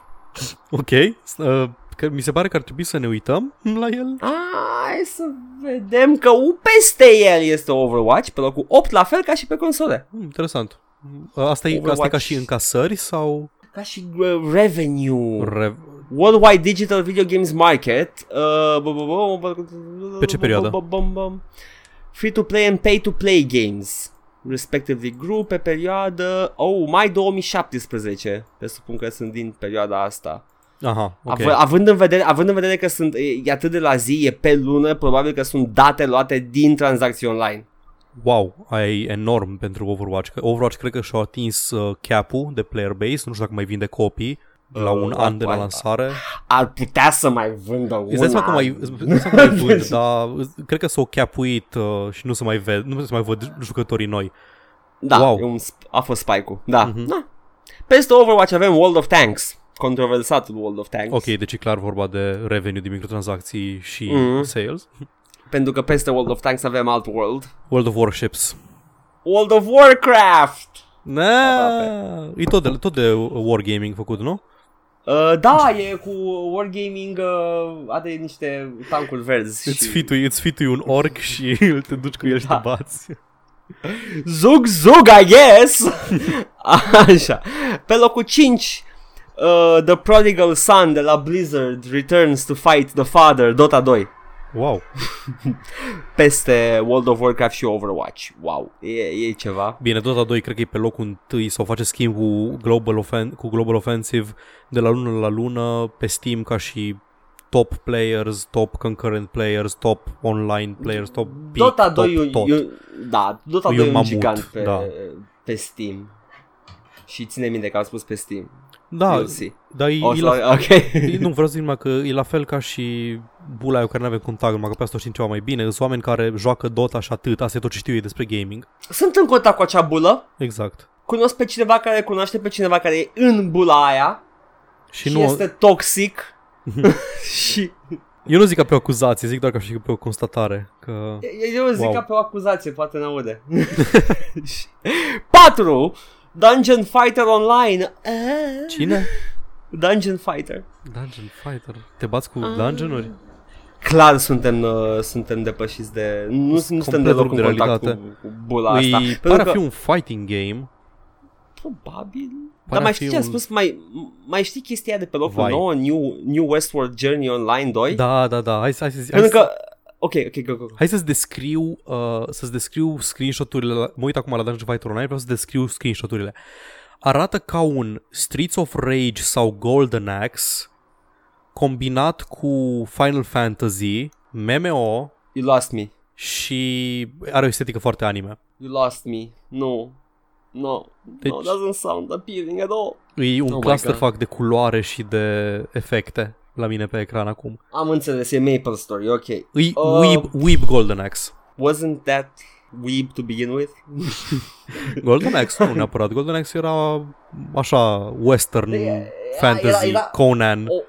Ok, uh, că mi se pare că ar trebui să ne uităm la el. Hai să vedem că U peste el este Overwatch, pe locul 8, la fel ca și pe console. Hmm, interesant. Uh, Asta e, asta e ca Overwatch. și încasări sau... Ca și uh, revenue. Re- Worldwide Digital Video Games Market. Uh, bu- bu- bu- bu- Pe ce perioadă? bu- bu- bu- Free to play and pay to play games. Respectively group pe perioadă Oh, mai 2017 Presupun că sunt din perioada asta Aha, ok. Av- având, în vedere, având în vedere că sunt e, e atât de la zi, e pe lună Probabil că sunt date luate din tranzacții online wow, ai enorm pentru Overwatch. Că Overwatch cred că și-a atins uh, cap-ul de player base, nu știu dacă mai vinde copii la Uh, un da, an de la da. lansare. Ar putea să mai vândă Îți dai una. seama că mai, îți dai seama că mai vând, dar cred că s-au capuit uh, și nu se mai ved, nu se mai văd jucătorii noi. Da, Wow. e un, sp- a fost spike-ul. Da. Mhm. da. Peste Overwatch avem World of Tanks. Controversatul World of Tanks. Ok, deci e clar vorba de revenue din microtransacții și Mhm. sales. Pentru că peste World of Tanks avem alt world. World of Warships. World of Warcraft! Na, e tot de, tot de Wargaming făcut, nu? Uh, da, e cu Wargaming, uh, are niște tancuri verzi. Îți și... fitui, îți fitui un orc și te duci cu el și Da. te bați. Zug, zug, I guess! Așa. Pe locul 5, uh, The Prodigal Son de la Blizzard returns to fight the father, Dota 2. Wow. Peste World of Warcraft și Overwatch. Wow, e, e ceva. Bine, Dota 2 cred că e pe locul întâi sau face schimb cu Global, Offen- cu Global Offensive de la lună la lună pe Steam ca și top players, top concurrent players, top online players, top peak, Dota top 2 e, un- tot. e, un- da, Dota E 2 e un un mamut, gigant pe, da. pe Steam. Și ține minte că am spus pe Steam. Da, You'll see. dar e, O, e la, sorry, ok. e- nu vreau să zic numai că e la fel ca și bula eu care nu avem contact, numai că pe asta știm ceva mai bine. Sunt oameni care joacă Dota și atât, asta e tot ce știu ei despre gaming. Sunt în contact cu acea bulă. Exact. Cunosc pe cineva care cunoaște pe cineva care e în bula aia. Și, Și, nu, este toxic. și eu nu zic ca pe o acuzație, zic doar ca și pe o constatare. Că... eu zic Wow. ca pe o acuzație, poate n-aude. 4. Dungeon Fighter Online. Ah. Cine? Dungeon Fighter. Dungeon Fighter. Te bați cu Ah. dungeonuri? Clar suntem, uh, suntem depășiți de... Nu, nu suntem complet deloc rupt în de contact cu, realitate. cu bula asta. Îi Pentru pare a că- fi un fighting game. Probabil. Pare Dar a mai fi știi ce am un- spus? Mai, mai știi chestia de pe locul Vai. 9, New, New Westward Journey Online 2? Da, da, da. Hai, să- hai, să, hai, Pentru să, că... Ok, ok, go, go, go. hai să-ți descriu, uh, să-ți descriu screenshot-urile. La, mă uit acum la Dungeon Fighter Online, vreau să descriu screenshot-urile. Arată ca un Streets of Rage sau Golden Axe combinat cu Final Fantasy, MMO You lost me. și are o estetică foarte anime. You lost me. No. No. Deci- No, doesn't sound appealing at all. E un Oh my clusterfuck de culoare și de efecte la mine pe ecran acum. Am înțeles, e Maple Story, ok. E Uh, Weeb, Weeb Golden Axe. Wasn't that weeb to begin with? Golden Axe, nu neapărat. Golden Axe era așa western E- fantasy, era- era- Conan. O,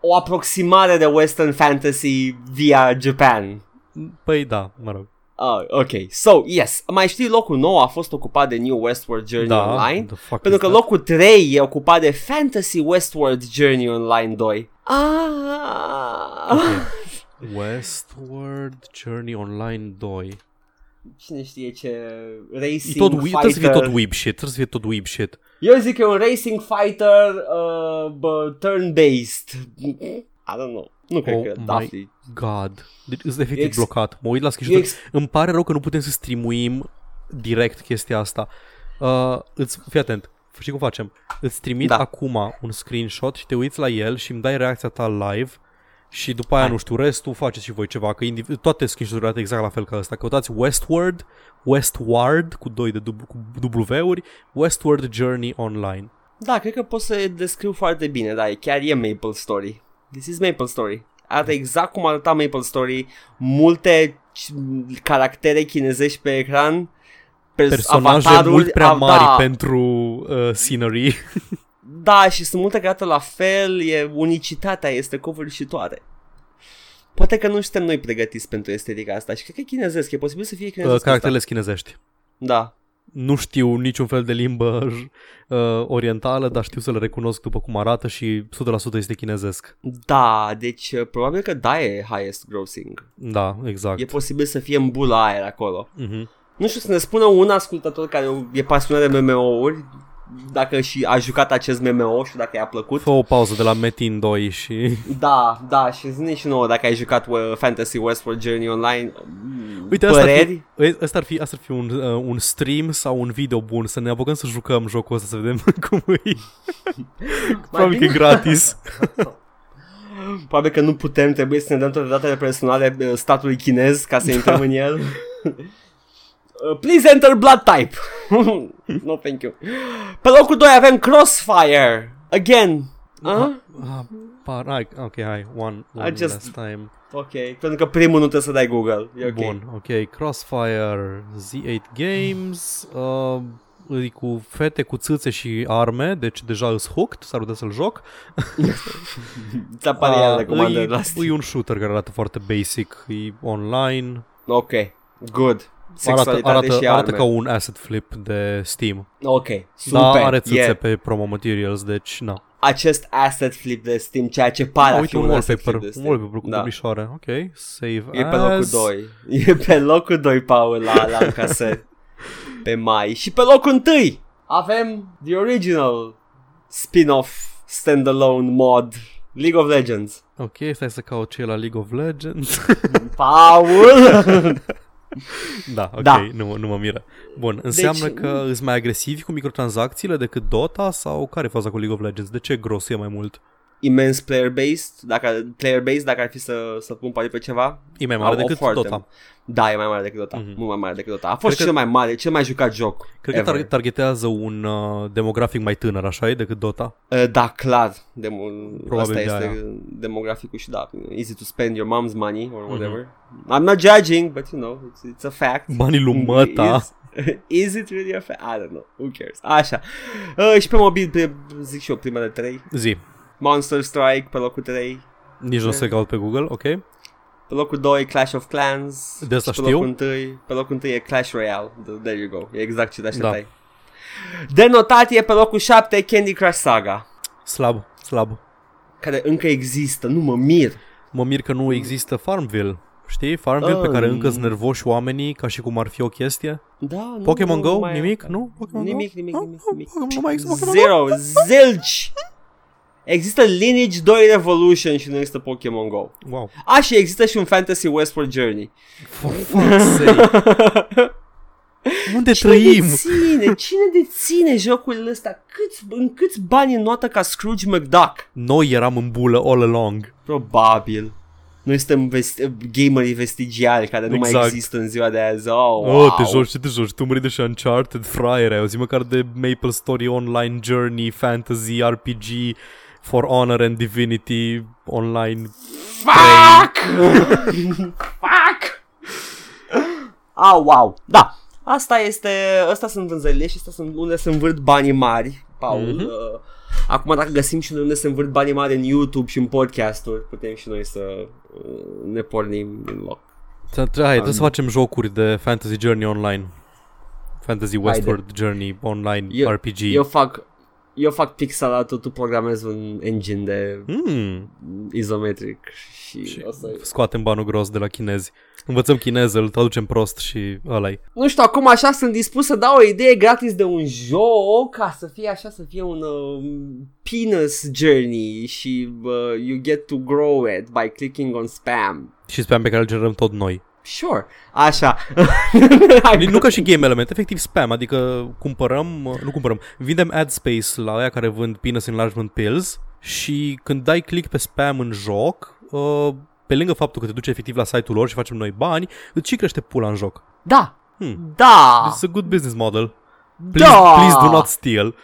o aproximare de Western Fantasy via Japan. Păi da, mă rog. Ah, ok. So, yes. Mai știi, locul 9 a fost ocupat de New Westward Journey Da, Online. the fuck Pentru is că that? locul 3 e ocupat de Fantasy Westward Journey Online 2. Ah. Westward Journey Online 2. Cine știe ce E racing tot, we- trebuie să fie fighter. tot weeb shit, trebuie să fie tot weeb shit. Eu zic că e un racing fighter uh, bă, turn-based. I don't know. Nu cred Oh că my Daphne. God. Deci sunt efectiv Ex- blocat. Mă uit la Eu screenshot. ex- Îmi pare rău că nu putem să streamuim direct chestia asta. Uh, îți, fii atent. Știi cum facem? Îți trimit Da. acum un screenshot și te uiți la el și îmi dai reacția ta live și după aia, Hai. nu știu, restul faceți și voi ceva, că indiv- toate screenshot-urile arată exact la fel ca ăsta. Căutați Westward, Westward, cu doi de dub- cu W-uri, Westward Journey Online. Da, cred că pot să descriu foarte bine, da, e chiar e Maple Story. This is Maple Story. Arată exact cum arăta Maple Story, multe c- caractere chinezești pe ecran, pers- Personaje avataruri, mult prea av- mari da, pentru uh, scenery. Da, și sunt multe create la fel, e unicitatea este covârșitoare. Poate că nu suntem noi pregătiți pentru estetica asta și cred că e chinezesc, e posibil să fie uh, chinezesc caracterele chinezești. asta. Da. Nu știu niciun fel de limbă uh, orientală, dar știu să le recunosc după cum arată și 100% este chinezesc. Da, deci uh, probabil că da e highest grossing. Da, exact. E posibil să fie în bula aer acolo. Mhm. Nu știu, să ne spună un ascultător care e pasionat de MMO-uri dacă și a jucat acest MMO și dacă i-a plăcut. Fă o pauză de la Metin 2 și... Da, da, și zine și nouă dacă ai jucat uh, Fantasy Westward Journey Online. Uite, asta ar, păreri. fi, Ui, asta ar fi, asta ar fi un, uh, un stream sau un video bun, să ne apucăm să jucăm jocul ăsta, să vedem cum e. Probabil că e bine. gratis. Probabil că nu putem, trebuie să ne dăm toate datele personale uh, statului chinez ca să intrăm în el. Uh, please enter blood type. no, thank you. Pe locul 2 avem Crossfire. Again. Uh? Ah, par, hai, ok, hai, one, one I just- last time. Ok, pentru că primul nu trebuie să dai Google. E ok. Bun, ok, Crossfire Z8 Games, uh, e cu fete cu țâțe și arme, deci deja îs hooked, s-ar putea să-l joc. Ți apare iar Ah, recomandări la e, Steam. e un shooter care arată foarte basic, e online, Ok, good. Arată, Sexualitate arată, și arată arme. ca un asset flip de Steam. Ok, super. Dar are țâțe yeah. pe promo materials, deci na. Acest asset flip de Steam, ceea ce pare Ah, a uite fi un un asset wallpaper, flip de un Steam. wallpaper cu Da. publișoare. Ok, save E pe locul as. 2. E pe locul 2, Paul, la, la încasări. pe mai. Și pe locul 1 avem The Original Spin-off Standalone Mod League of Legends. Ok, stai să caut ce e la League of Legends. Paul! da, ok, Da. Nu, nu mă miră. Bun, înseamnă Deci- că îți mai agresivi cu microtransacțiile decât Dota sau care e faza cu League of Legends? De ce gros e mai mult? Imens player-based, dacă, player-based, dacă ar fi să, să pun pariu pe ceva. E mai mare Au- au decât foarte- Dota. Da, e mai mare decât Dota. Mhm. Mult mai mare decât Dota. A fost Cred cel că- mai mare, cel mai jucat joc. Cred că ever. tar- targetează un uh, demografic mai tânăr, așa e, decât Dota. Uh, da, clar. Demo- Probabil asta de este aia. demograficul și da, easy to spend your mom's money Mhm. or whatever. I'm not judging, but you know, it's, it's a fact. Banii lui măta. Is, is it really a fact? I don't know. Who cares? Așa. Uh, și pe mobil, pe, zic și eu, primele trei. Zi. Monster Strike pe locul 3. Nici nu o să caut pe Google, ok? Pe locul 2 Clash of Clans. De asta și pe știu. locul 1, pe locul 1 e Clash Royale. There you go. E exact ce te așteptai. Da. De notat e pe locul 7 Candy Crush Saga. Slab, slab. Care încă există, nu mă mir. Mă mir că nu există Farmville. Știi? Farmville pe Ah, care încă sunt nu. nervoși oamenii ca și cum ar fi o chestie. Da, nu, Pokémon nu Go? mai- Nimic? Nu? Pokémon Nimic, Go? nimic, Ah, nimic, ah, nimic. Nu mai există Pokémon Go? Zero, zilch. Există Lineage 2 Revolution și nu există Pokémon Go. Wow. A, și există și un Fantasy Westward Journey. For fuck's sake. Unde Cine trăim? deține? Cine deține jocul ăsta? Câți, în câți bani înoată ca Scrooge McDuck? Noi eram în bulă all along. Probabil. Noi suntem vesti- gamerii vestigiali care nu mai Exact. există în ziua de azi. Oh, wow. Oh, te joci, ce te joci? Tu mări de și Uncharted, fraiere. Ai auzit măcar de Maple Story Online Journey, Fantasy, RPG, For Honor and Divinity Online. Fuck! Fuck! Ah, wow. Da. Asta este, asta sunt vânzările și asta sunt unde se învârt banii mari, Paul. Mhm. Uh, acum dacă găsim și noi unde se învârt banii mari în YouTube și în podcasturi, putem și noi să uh, ne pornim în loc. Hai, trebuie să facem jocuri de Fantasy Journey Online. Fantasy Westward Journey Online Eu- RPG. Eu fac eu fac pixelatul, tu programezi un engine de Mm, izometric și, Și- o să... scoatem banul gros de la chinezi. Învățăm chineză, îl traducem prost și ăla Nu știu, acum așa sunt dispus să dau o idee gratis de un joc ca să fie așa, să fie un uh, penis journey și uh, you get to grow it by clicking on spam. Și spam pe care îl generăm tot noi. Sure, așa. Nici nu ca și game element, efectiv spam, adică cumpărăm, nu cumpărăm, vindem ad space la aia care vând penis enlargement pills și când dai click pe spam în joc, uh, pe lângă faptul că te duce efectiv la site-ul lor și facem noi bani, îți și crește pula în joc. Da, Hmm. da, It's a good business model. Please, da. please do not steal.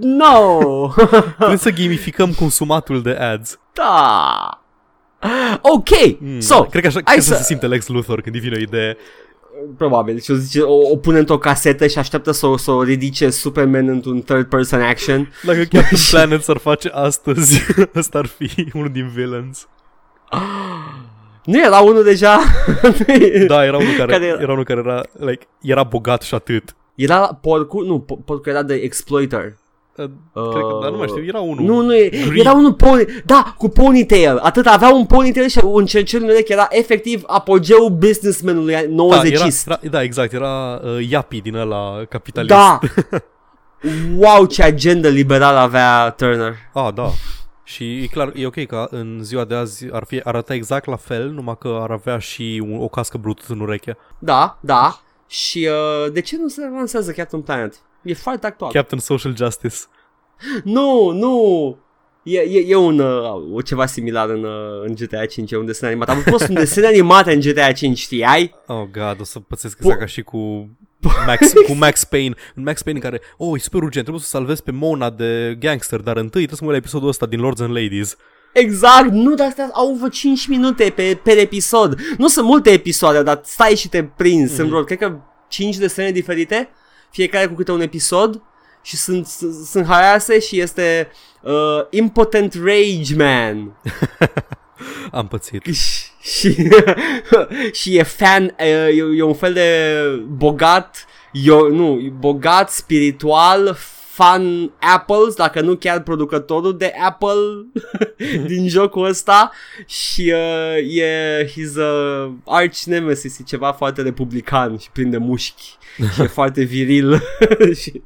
No, Trebuie să gamificăm consumatul de ads. da. Ok, Mm, so, cred că așa hai cred să... să- se simte Lex Luthor când îi vine o idee. Probabil. Și o, zice, o, o pune într-o casetă și așteaptă să o, să o ridice Superman într-un third person action. Dacă Captain Planet s-ar face astăzi, ăsta ar fi unul din villains. Nu era unul deja? Da, era unul care, Care era? era? era unul care era, like, era bogat și atât. Era porcul? Nu, po- porcul era de exploiter. Uh, Cred că, dar nu mai știu, era unul. Nu, nu, e, Gri. era unul pony, da, cu ponytail. Atât avea un ponytail și un cercel în ureche. Era efectiv apogeul businessmanului da, era, 90 era, da, exact, era uh, Yapi din ăla capitalist. Da. wow, ce agenda liberală avea Turner. Ah, da. Și e clar, e ok că în ziua de azi ar fi arăta exact la fel, numai că ar avea și un, o cască Bluetooth în ureche. Da, da. Și uh, de ce nu se lansează Captain Planet? E foarte actual. Captain Social Justice. Nu, nu. E, e, e un, uh, ceva similar în, uh, în GTA 5, e un desen animat. Am fost un desen animat în GTA 5, știai? Oh, God, o să pățesc exact ca și cu Max, cu Max Payne. În Max Payne în care, oh, e super urgent, trebuie să salvezi pe Mona de gangster, dar întâi trebuie să mă la episodul ăsta din Lords and Ladies. Exact, nu, dar astea au vreo 5 minute pe, pe episod. Nu sunt multe episoade, dar stai și te prinzi. Mm-hmm. Sunt vreo, cred că 5 desene diferite, fiecare cu câte un episod și sunt, sunt, sunt haiase și este uh, Impotent Rage Man. Am pățit. Și, și, și e fan, e, e un fel de bogat, eu, nu, bogat, spiritual, fan Apples, dacă nu chiar producătorul de Apple din jocul ăsta și uh, e his uh, arch nemesis, e ceva foarte republican și prinde mușchi și e foarte viril și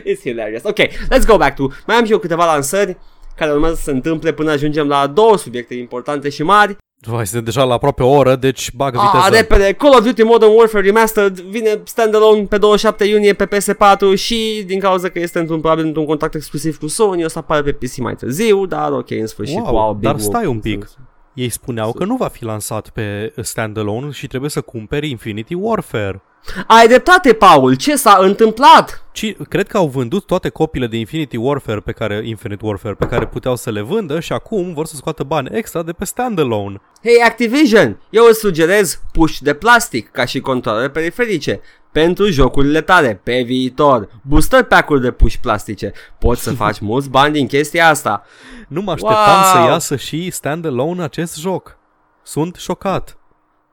It's hilarious. Ok, let's go back to... Mai am și eu câteva lansări care urmează să se întâmple până ajungem la două subiecte importante și mari. Vai, suntem deja la aproape o oră, deci bagă viteză. Ah, repede, Call of Duty Modern Warfare Remastered vine standalone pe 27 iunie pe PS4 și din cauza că este într-un, probabil într-un contract exclusiv cu Sony, o să apare pe PC mai târziu, dar ok, în sfârșit, wow, wow, dar stai un pic. Ei spuneau că nu va fi lansat pe standalone și trebuie să cumperi Infinity Warfare. Ai dreptate, Paul, ce s-a întâmplat? Ci, cred că au vândut toate copiile de Infinity Warfare pe care, Infinite Warfare pe care puteau să le vândă și acum vor să scoată bani extra de pe standalone. Hei Activision, eu îți sugerez puși de plastic ca și controlele periferice pentru jocurile tale pe viitor. Booster pack-uri de puși plastice. Poți să faci mulți bani din chestia asta. Nu mă așteptam wow. să iasă și standalone acest joc. Sunt șocat.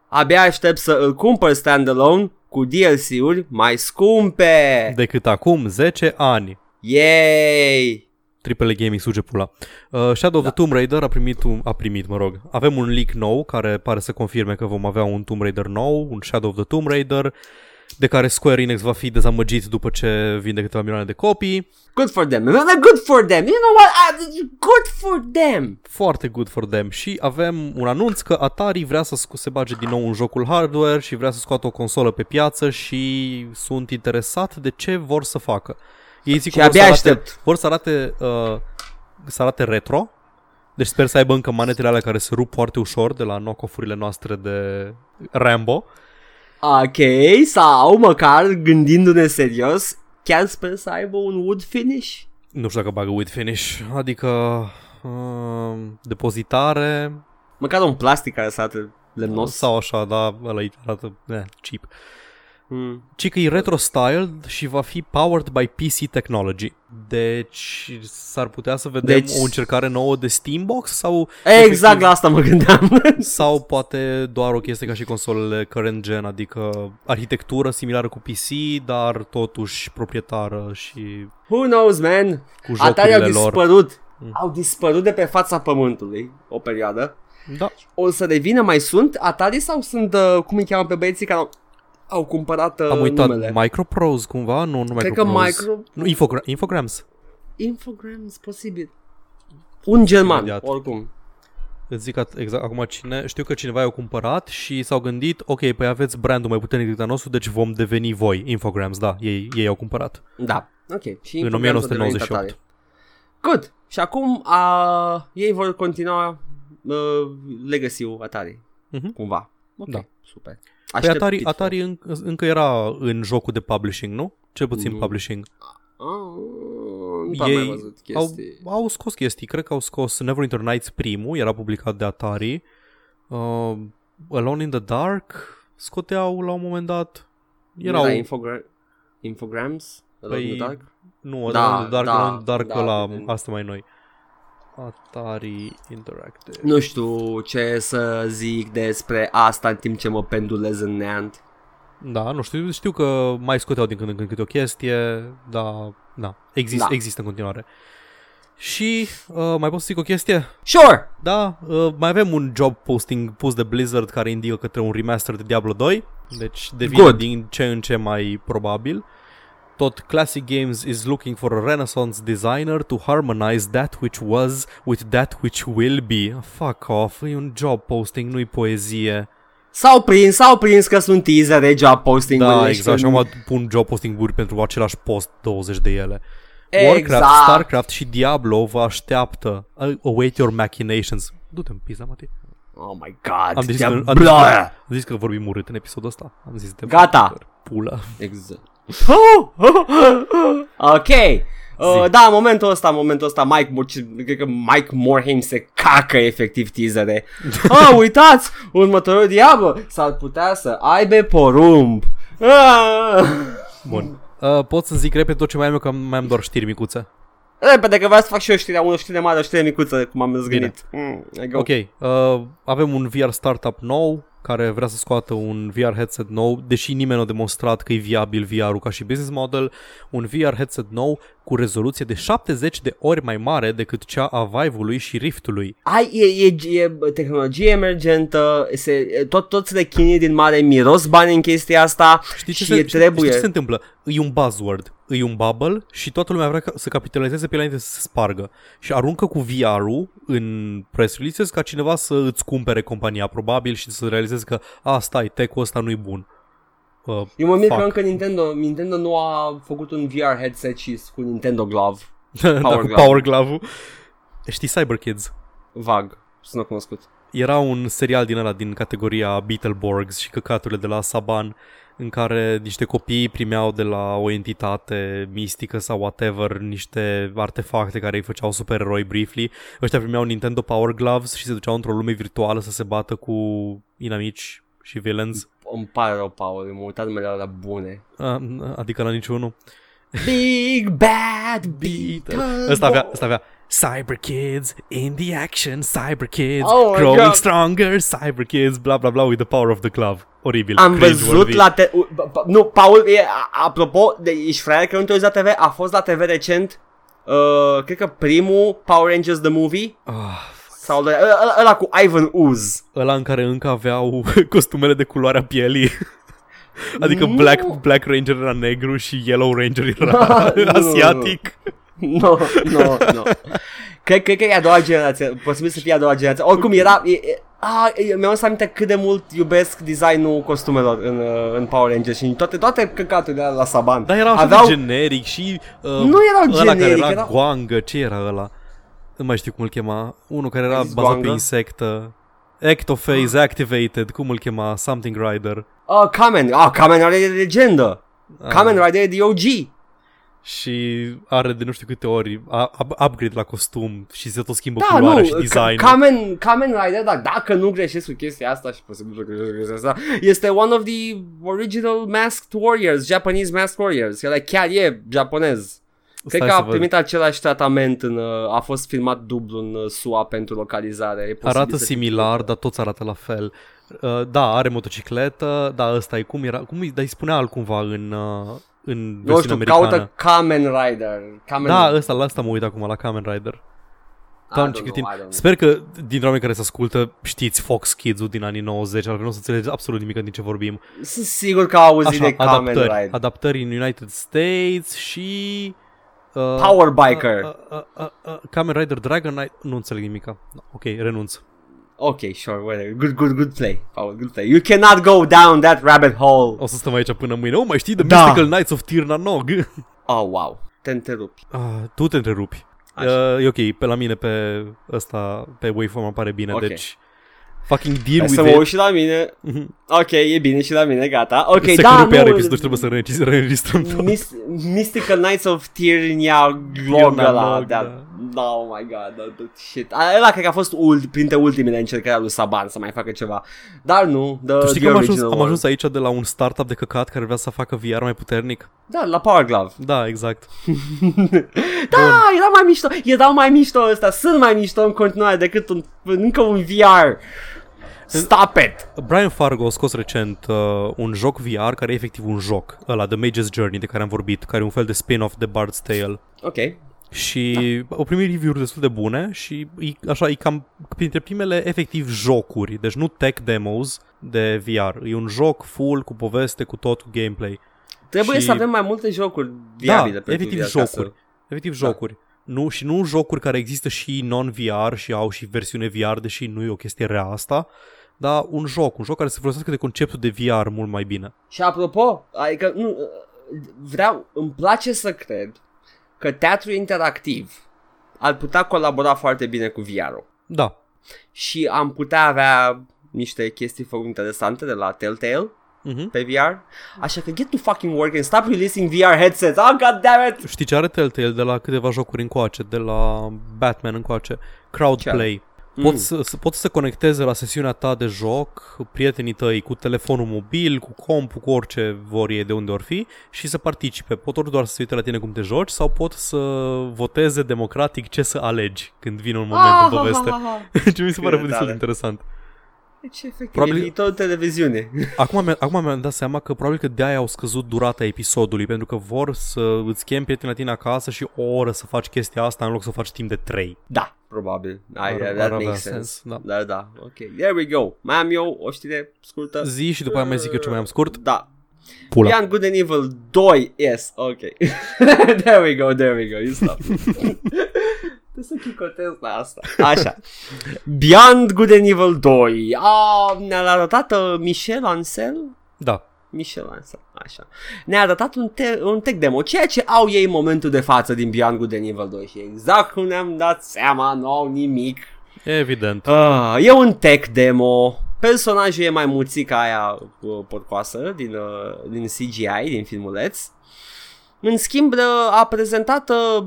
Abia aștept să îl cumpăr standalone cu DLC-uri mai scumpe. Decât acum 10 ani. Yay! Triple Gaming suge pula. Uh, Shadow da. of the Tomb Raider a primit, un, a primit, mă rog. Avem un leak nou care pare să confirme că vom avea un Tomb Raider nou, un Shadow of the Tomb Raider de care Square Enix va fi dezamăgit după ce vinde câteva milioane de copii. Good for them. Good for them. You know what? Good for them. Foarte good for them. Și avem un anunț că Atari vrea să se bage din nou în jocul hardware și vrea să scoată o consolă pe piață și sunt interesat de ce vor să facă. Ei zic și abia vor să arate, aștept. vor să arate, uh, să arate retro, deci sper să aibă încă manetele alea care se rup foarte ușor de la knock-off-urile noastre de Rambo. Ok, sau măcar gândindu-ne serios, chiar sper să aibă un wood finish. Nu știu dacă bagă wood finish, adică uh, depozitare. Măcar un plastic care să arate lemnos. Sau așa, dar ăla arată eh, cheap. Mm. Ci că e retro-styled și va fi powered by PC technology. Deci s-ar putea să vedem deci... o încercare nouă de Steambox sau... Exact efectiv, la asta mă gândeam. sau poate doar o chestie ca și consolele current gen, adică arhitectură similară cu PC, dar totuși proprietară și... Who knows, man? Cu Atari au dispărut. Lor. Mm. Au dispărut de pe fața pământului o perioadă. Da. O să devină mai sunt Atari sau sunt, uh, cum îi cheamă pe băieții care au au cumpărat uh, Am uitat numele. Microprose cumva? Nu, nu Cred că Micro... Nu, Infogra- Infograms. Infograms, posibil. Un german, Imediat. oricum. Îți zic exact acum cine, știu că cineva i-a cumpărat și s-au gândit, ok, păi aveți brandul mai puternic decât al nostru, deci vom deveni voi. Infograms, da, ei, ei au cumpărat. Da, ok. Și în 1998. Good. Și acum uh, ei vor continua uh, legacy-ul Atari, uh-huh. cumva. Ok, da. super. Păi Atari, Atari în, încă era în jocul de publishing, nu? Cel puțin nu. publishing. Ah, nu Ei mai văzut chestii. Au, au scos chestii, cred că au scos Neverwinter Nights primul, era publicat de Atari. Uh, Alone in the Dark scoteau la un moment dat. Erau... Era Infogra- Infograms? Alone păi, in the Dark? Nu, da, Alone in the Dark, da, Alone in the Dark da, la da, asta mai noi. Atari Interactive. Nu știu ce să zic despre asta în timp ce mă pendulez în neant. Da, nu știu, știu că mai scoteau din când în când câte o chestie, dar da, exist, da. există în continuare. Și uh, mai pot să zic o chestie? Sure! Da, uh, mai avem un job posting pus de Blizzard care indică către un remaster de Diablo 2, deci devine Good. din ce în ce mai probabil tot Classic Games is looking for a renaissance designer to harmonize that which was with that which will be. Fuck off, e un job posting, nu-i poezie. S-au prins, s-au prins că sunt teaser de job posting Da, exact, și acum pun job posting-uri pentru același post 20 de ele. Warcraft, Exact. Starcraft și Diablo vă așteaptă. Uh, Await your machinations. Du-te în pizza, Mati. Oh my god. Am zis, Dia- că, am, zis că, Blah! am zis că vorbim urât în episodul ăsta. Am zis de Gata. Pula. Exact. ok. Uh, Zi. da, în momentul ăsta, în momentul ăsta, Mike, Mor- cred că Mike Morhaime se cacă efectiv teasere. ah, uitați, următorul Diablo s-ar putea să aibă porumb. Ah. Bun. Uh, pot să zic repede tot ce mai am eu, că mai am doar știri micuțe. Repede, că vreau să fac și eu știrea, o știre mare, o știre micuță, cum am zgândit. Mm, I go. Ok, uh, avem un VR startup nou care vrea să scoată un VR headset nou, deși nimeni nu a demonstrat că e viabil VR-ul ca și business model, un VR headset nou cu rezoluție de 70 de ori mai mare decât cea a Vive-ului și Rift-ului. Ai, e, e, e tehnologie emergentă, se, tot, toți rechinii din mare miros bani în chestia asta Știi ce, și se, e trebuie. Știi ce se întâmplă? E un buzzword, e un bubble și toată lumea vrea ca- să capitalizeze pe el înainte să se spargă. Și aruncă cu VR-ul în press releases ca cineva să îți cumpere compania probabil și să realizeze că a, stai, tech-ul ăsta nu-i bun. Uh, Eu mă mir că fuck. încă Nintendo, Nintendo nu a făcut un VR headset și cu Nintendo Glove. da, cu Glove. Power Glove-ul. Știi Cyber Kids? Vag, sună cunoscut. Era un serial din ăla din categoria Beetleborgs și căcaturile de la Saban în care niște copii primeau de la o entitate mistică sau whatever niște artefacte care îi făceau supereroi briefly. Ăștia primeau Nintendo Power Gloves și se duceau într-o lume virtuală să se bată cu inamici și villains. Îmi pare rău, Paul, m-am uitat numele la bune. A, adică la niciunul. Big Bad Beetle Ăsta avea, ăsta avea Cyber Kids in the action, Cyber Kids, Oh my growing God. stronger, Cyber Kids, bla bla bla with the power of the glove. Oribil. Am cringe-worthy. văzut la te... u- b- b- Nu, Paul, e, a- apropo, de, ești fraier că nu te uiți la TV? A fost la TV recent, uh, cred că primul Power Rangers The Movie? Ah, Sau ăla, ăla- ăla cu Ivan Ooze. ăla în care încă aveau costumele de culoarea pielii. Adică Nu. Black, Black Ranger era negru și Yellow Ranger era Nu, nu, nu. asiatic. Nu, nu, nu. Cred, cred că e a doua generație, posibil să fie a doua generație. Oricum era... E, e, a, e, mi-am adus aminte cât de mult iubesc designul costumelor în, uh, în Power Rangers și toate, toate căcaturile alea la Saban. Dar era așa Aveau... de generic și uh, Nu erau ăla generic, care era erau- Guangă, ce era ăla? Nu mai știu cum îl chema. Unul care era zis bazat pe Guangă? insectă. Ectophase Activated, cum îl chema? Something Rider. Uh, Kamen, ah, Kamen Rider e legendă. Ah. Kamen Rider e de OG. Și are de nu știu câte ori a- up- upgrade la costum și se tot schimbă Da, culoarea nu, și Ka- designul. Kamen, Kamen Rider, dar dacă nu greșesc cu chestia asta și posibil să greșesc cu chestia asta, este one of the original Masked Warriors, Japanese Masked Warriors, care chiar e japonez. Cred Stai că să a văd. primit același tratament în, uh, a fost filmat dublu în uh, SUA pentru localizare. E posibil Arată să fie- similar, dar toți arată la fel. Uh, da, are motocicletă, da, ăsta e cum era, cum îi, dar îi spunea altcumva în, uh, în Nu versiunea știu, americană. caută Kamen Rider. Kamen Da, ăsta, la asta mă uit acum, la Kamen Rider. I Doamne, don't ce know, cretin. I don't know. Sper că dintre oameni care se ascultă știți Fox Kids-ul din anii 90, altfel nu o să înțelegeți absolut nimic din ce vorbim. Sunt sigur că au auzit Așa, de Kamen adaptări, Rider. adaptări în United States și... Uh, Power Biker. Uh, uh, uh, uh, Kamen Rider Dragon Knight, nu înțeleg nimica. Ok, renunț. Ok, sure, whatever. Good, good, good play, Paul, good play. You cannot go down that rabbit hole. O să stăm aici până mâine. Oh, mai știi The Da. Mystical Knights of Tir Nog? Oh, wow. Te întrerupi. Ah, tu te întrerupi. Așa. Uh, e ok, pe la mine pe ăsta, pe waveform apare bine, Ok. deci fucking deal Hai with să mă it. uit și la mine. Mhm. Ok, e bine și la mine, gata. Ok, Se da, că pe iar nu. episodul și trebuie să reînregistrăm- reînregistrăm tot. Mis- Mystical Knights of Tirnia Glog Tirna ăla. Nog, da. Da. Oh my god, that, that shit. Ăla cred că a fost ult, printre ultimele încercări al lui Saban să mai facă ceva. Dar nu, the, Tu știi the că am ajuns, original am one. ajuns aici de la un startup de căcat care vrea să facă VR mai puternic? Da, la Power Glove. Da, exact. Da, era mai mișto. Erau mai mișto ăsta. Sunt mai mișto în continuare decât un, încă un VR. Stop it! Brian Fargo a scos recent uh, un joc VR care e efectiv un joc, ăla The Mage's Journey de care am vorbit, care e un fel de spin-off de Bard's Tale. Ok. Și da. au primit review-uri destul de bune și e, așa, e cam printre primele efectiv jocuri, deci nu tech demos de VR. E un joc full cu poveste, cu tot, cu gameplay. Trebuie Și- să avem mai multe jocuri viabile da, pentru efectiv VR, ca jocuri. să- Efectiv jocuri. Nu, și nu jocuri care există și non-VR și au și versiune VR, deși nu e o chestie rea asta, dar un joc, un joc care se folosească de conceptul de VR mult mai bine. Și apropo, adică nu, vreau, îmi place să cred că teatru interactiv ar putea colabora foarte bine cu VR-ul. Da. Și am putea avea niște chestii făcute interesante de la Telltale Mhm. pe VR. Așa că get to fucking work and stop releasing VR headsets. Oh, god damn it! Știi ce are Telltale de la câteva jocuri încoace, de la Batman încoace? Crowdplay. Poți, Mm. să, să, poți să conecteze la sesiunea ta de joc prietenii tăi cu telefonul mobil, cu compu, cu orice vor ei de unde or fi și să participe. Pot ori doar să se uite la tine cum te joci sau pot să voteze democratic ce să alegi când vine un moment în poveste. Ce mi se pare Cât de puțin tare. interesant. Deci, efectiv, Probabil- e viitorul televiziune. Acum, mi- acum mi-am dat seama că probabil că de-aia au scăzut durata episodului pentru că vor să îți chem prieteni la tine acasă și o oră să faci chestia asta în loc să o faci timp de 3. Da, probabil. I, Ar- that ar avea makes sens, sense. da. Da, da, ok. There we go. Mai am eu o știre scurtă. Zi și după aia mai zic eu ce mai am scurt. Da. Pula. Beyond Good and Evil 2. Yes, ok. there we go, there we go. You stop. Trebuie să chicotez la asta. Așa. Beyond Good and Evil 2. A, ne-a arătat uh, Michel Ancel? Da. Michel Ancel, așa. Ne-a arătat un, te- un tech demo, ceea ce au ei în momentul de față din Beyond Good and Evil 2 și exact cum ne-am dat seama, nu au nimic. Evident. Uh, e un tech demo. Personajul e mai muțica aia uh, porcoasă din, uh, din CGI, din filmuleț. În schimb, uh, a prezentat uh,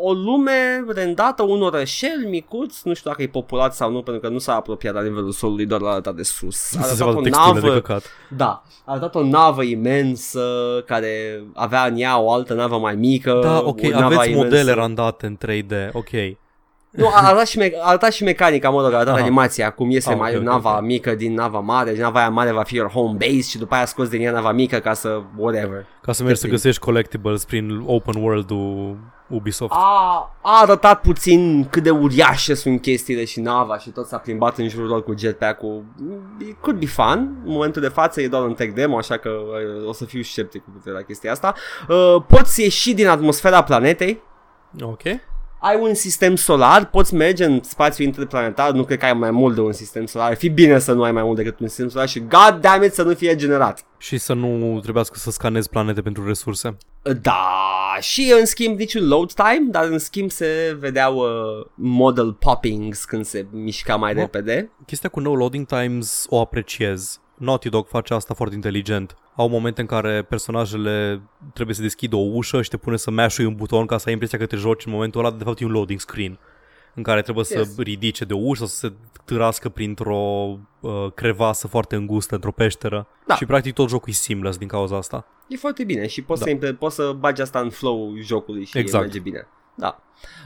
o lume rendată, un orășel micuț, nu știu dacă e populat sau nu, pentru că nu s-a apropiat la nivelul solului, doar l-a arătat de sus. A Să se arătat vadă o texturile de navă, căcat. da, a arătat o navă imensă care avea în ea o altă navă mai mică. Da, ok, o navă aveți imensă. modele randate în 3D, ok. Nu, a arătat și, me- a arătat și mecanica, mă rog, a arătat Aha. animația, cum iese Ah, mai ok, ok, nava ok. mică din nava mare, și nava aia mare va fi your home base și după aia scoți din ea nava mică ca să whatever. Ca să mergi să Te găsești collectibles prin open world-ul Ubisoft. A, a arătat puțin cât de uriașe sunt chestiile și nava și tot s-a plimbat în jurul lor cu jetpack-ul. It could be fun. În momentul de față e doar un tech demo, așa că uh, o să fiu sceptic cu privire la chestia asta. Uh, poți ieși din atmosfera planetei, Ok. Ai un sistem solar, poți merge în spațiu interplanetar, nu cred că ai mai mult de un sistem solar, ar fi bine să nu ai mai mult decât un sistem solar și god damn it să nu fie generat. Și să nu trebuiască să scanezi planete pentru resurse. Da, și în schimb niciun load time, dar în schimb se vedeau uh, model poppings când se mișca mai Mă. repede. Chestia cu no loading times o apreciez. Naughty Dog face asta foarte inteligent. Au momente în care personajele trebuie să deschidă o ușă și te pune să mash un buton ca să ai impresia că te joci în momentul ăla, de fapt e un loading screen în care trebuie Yes. să ridice de o ușă sau să se târască printr-o uh, crevasă foarte îngustă într-o peșteră. Da. Și practic tot jocul e seamless din cauza asta. E foarte bine și poți, Da. să, impre- poți să bagi asta în flow jocului și Exact. merge bine. Da.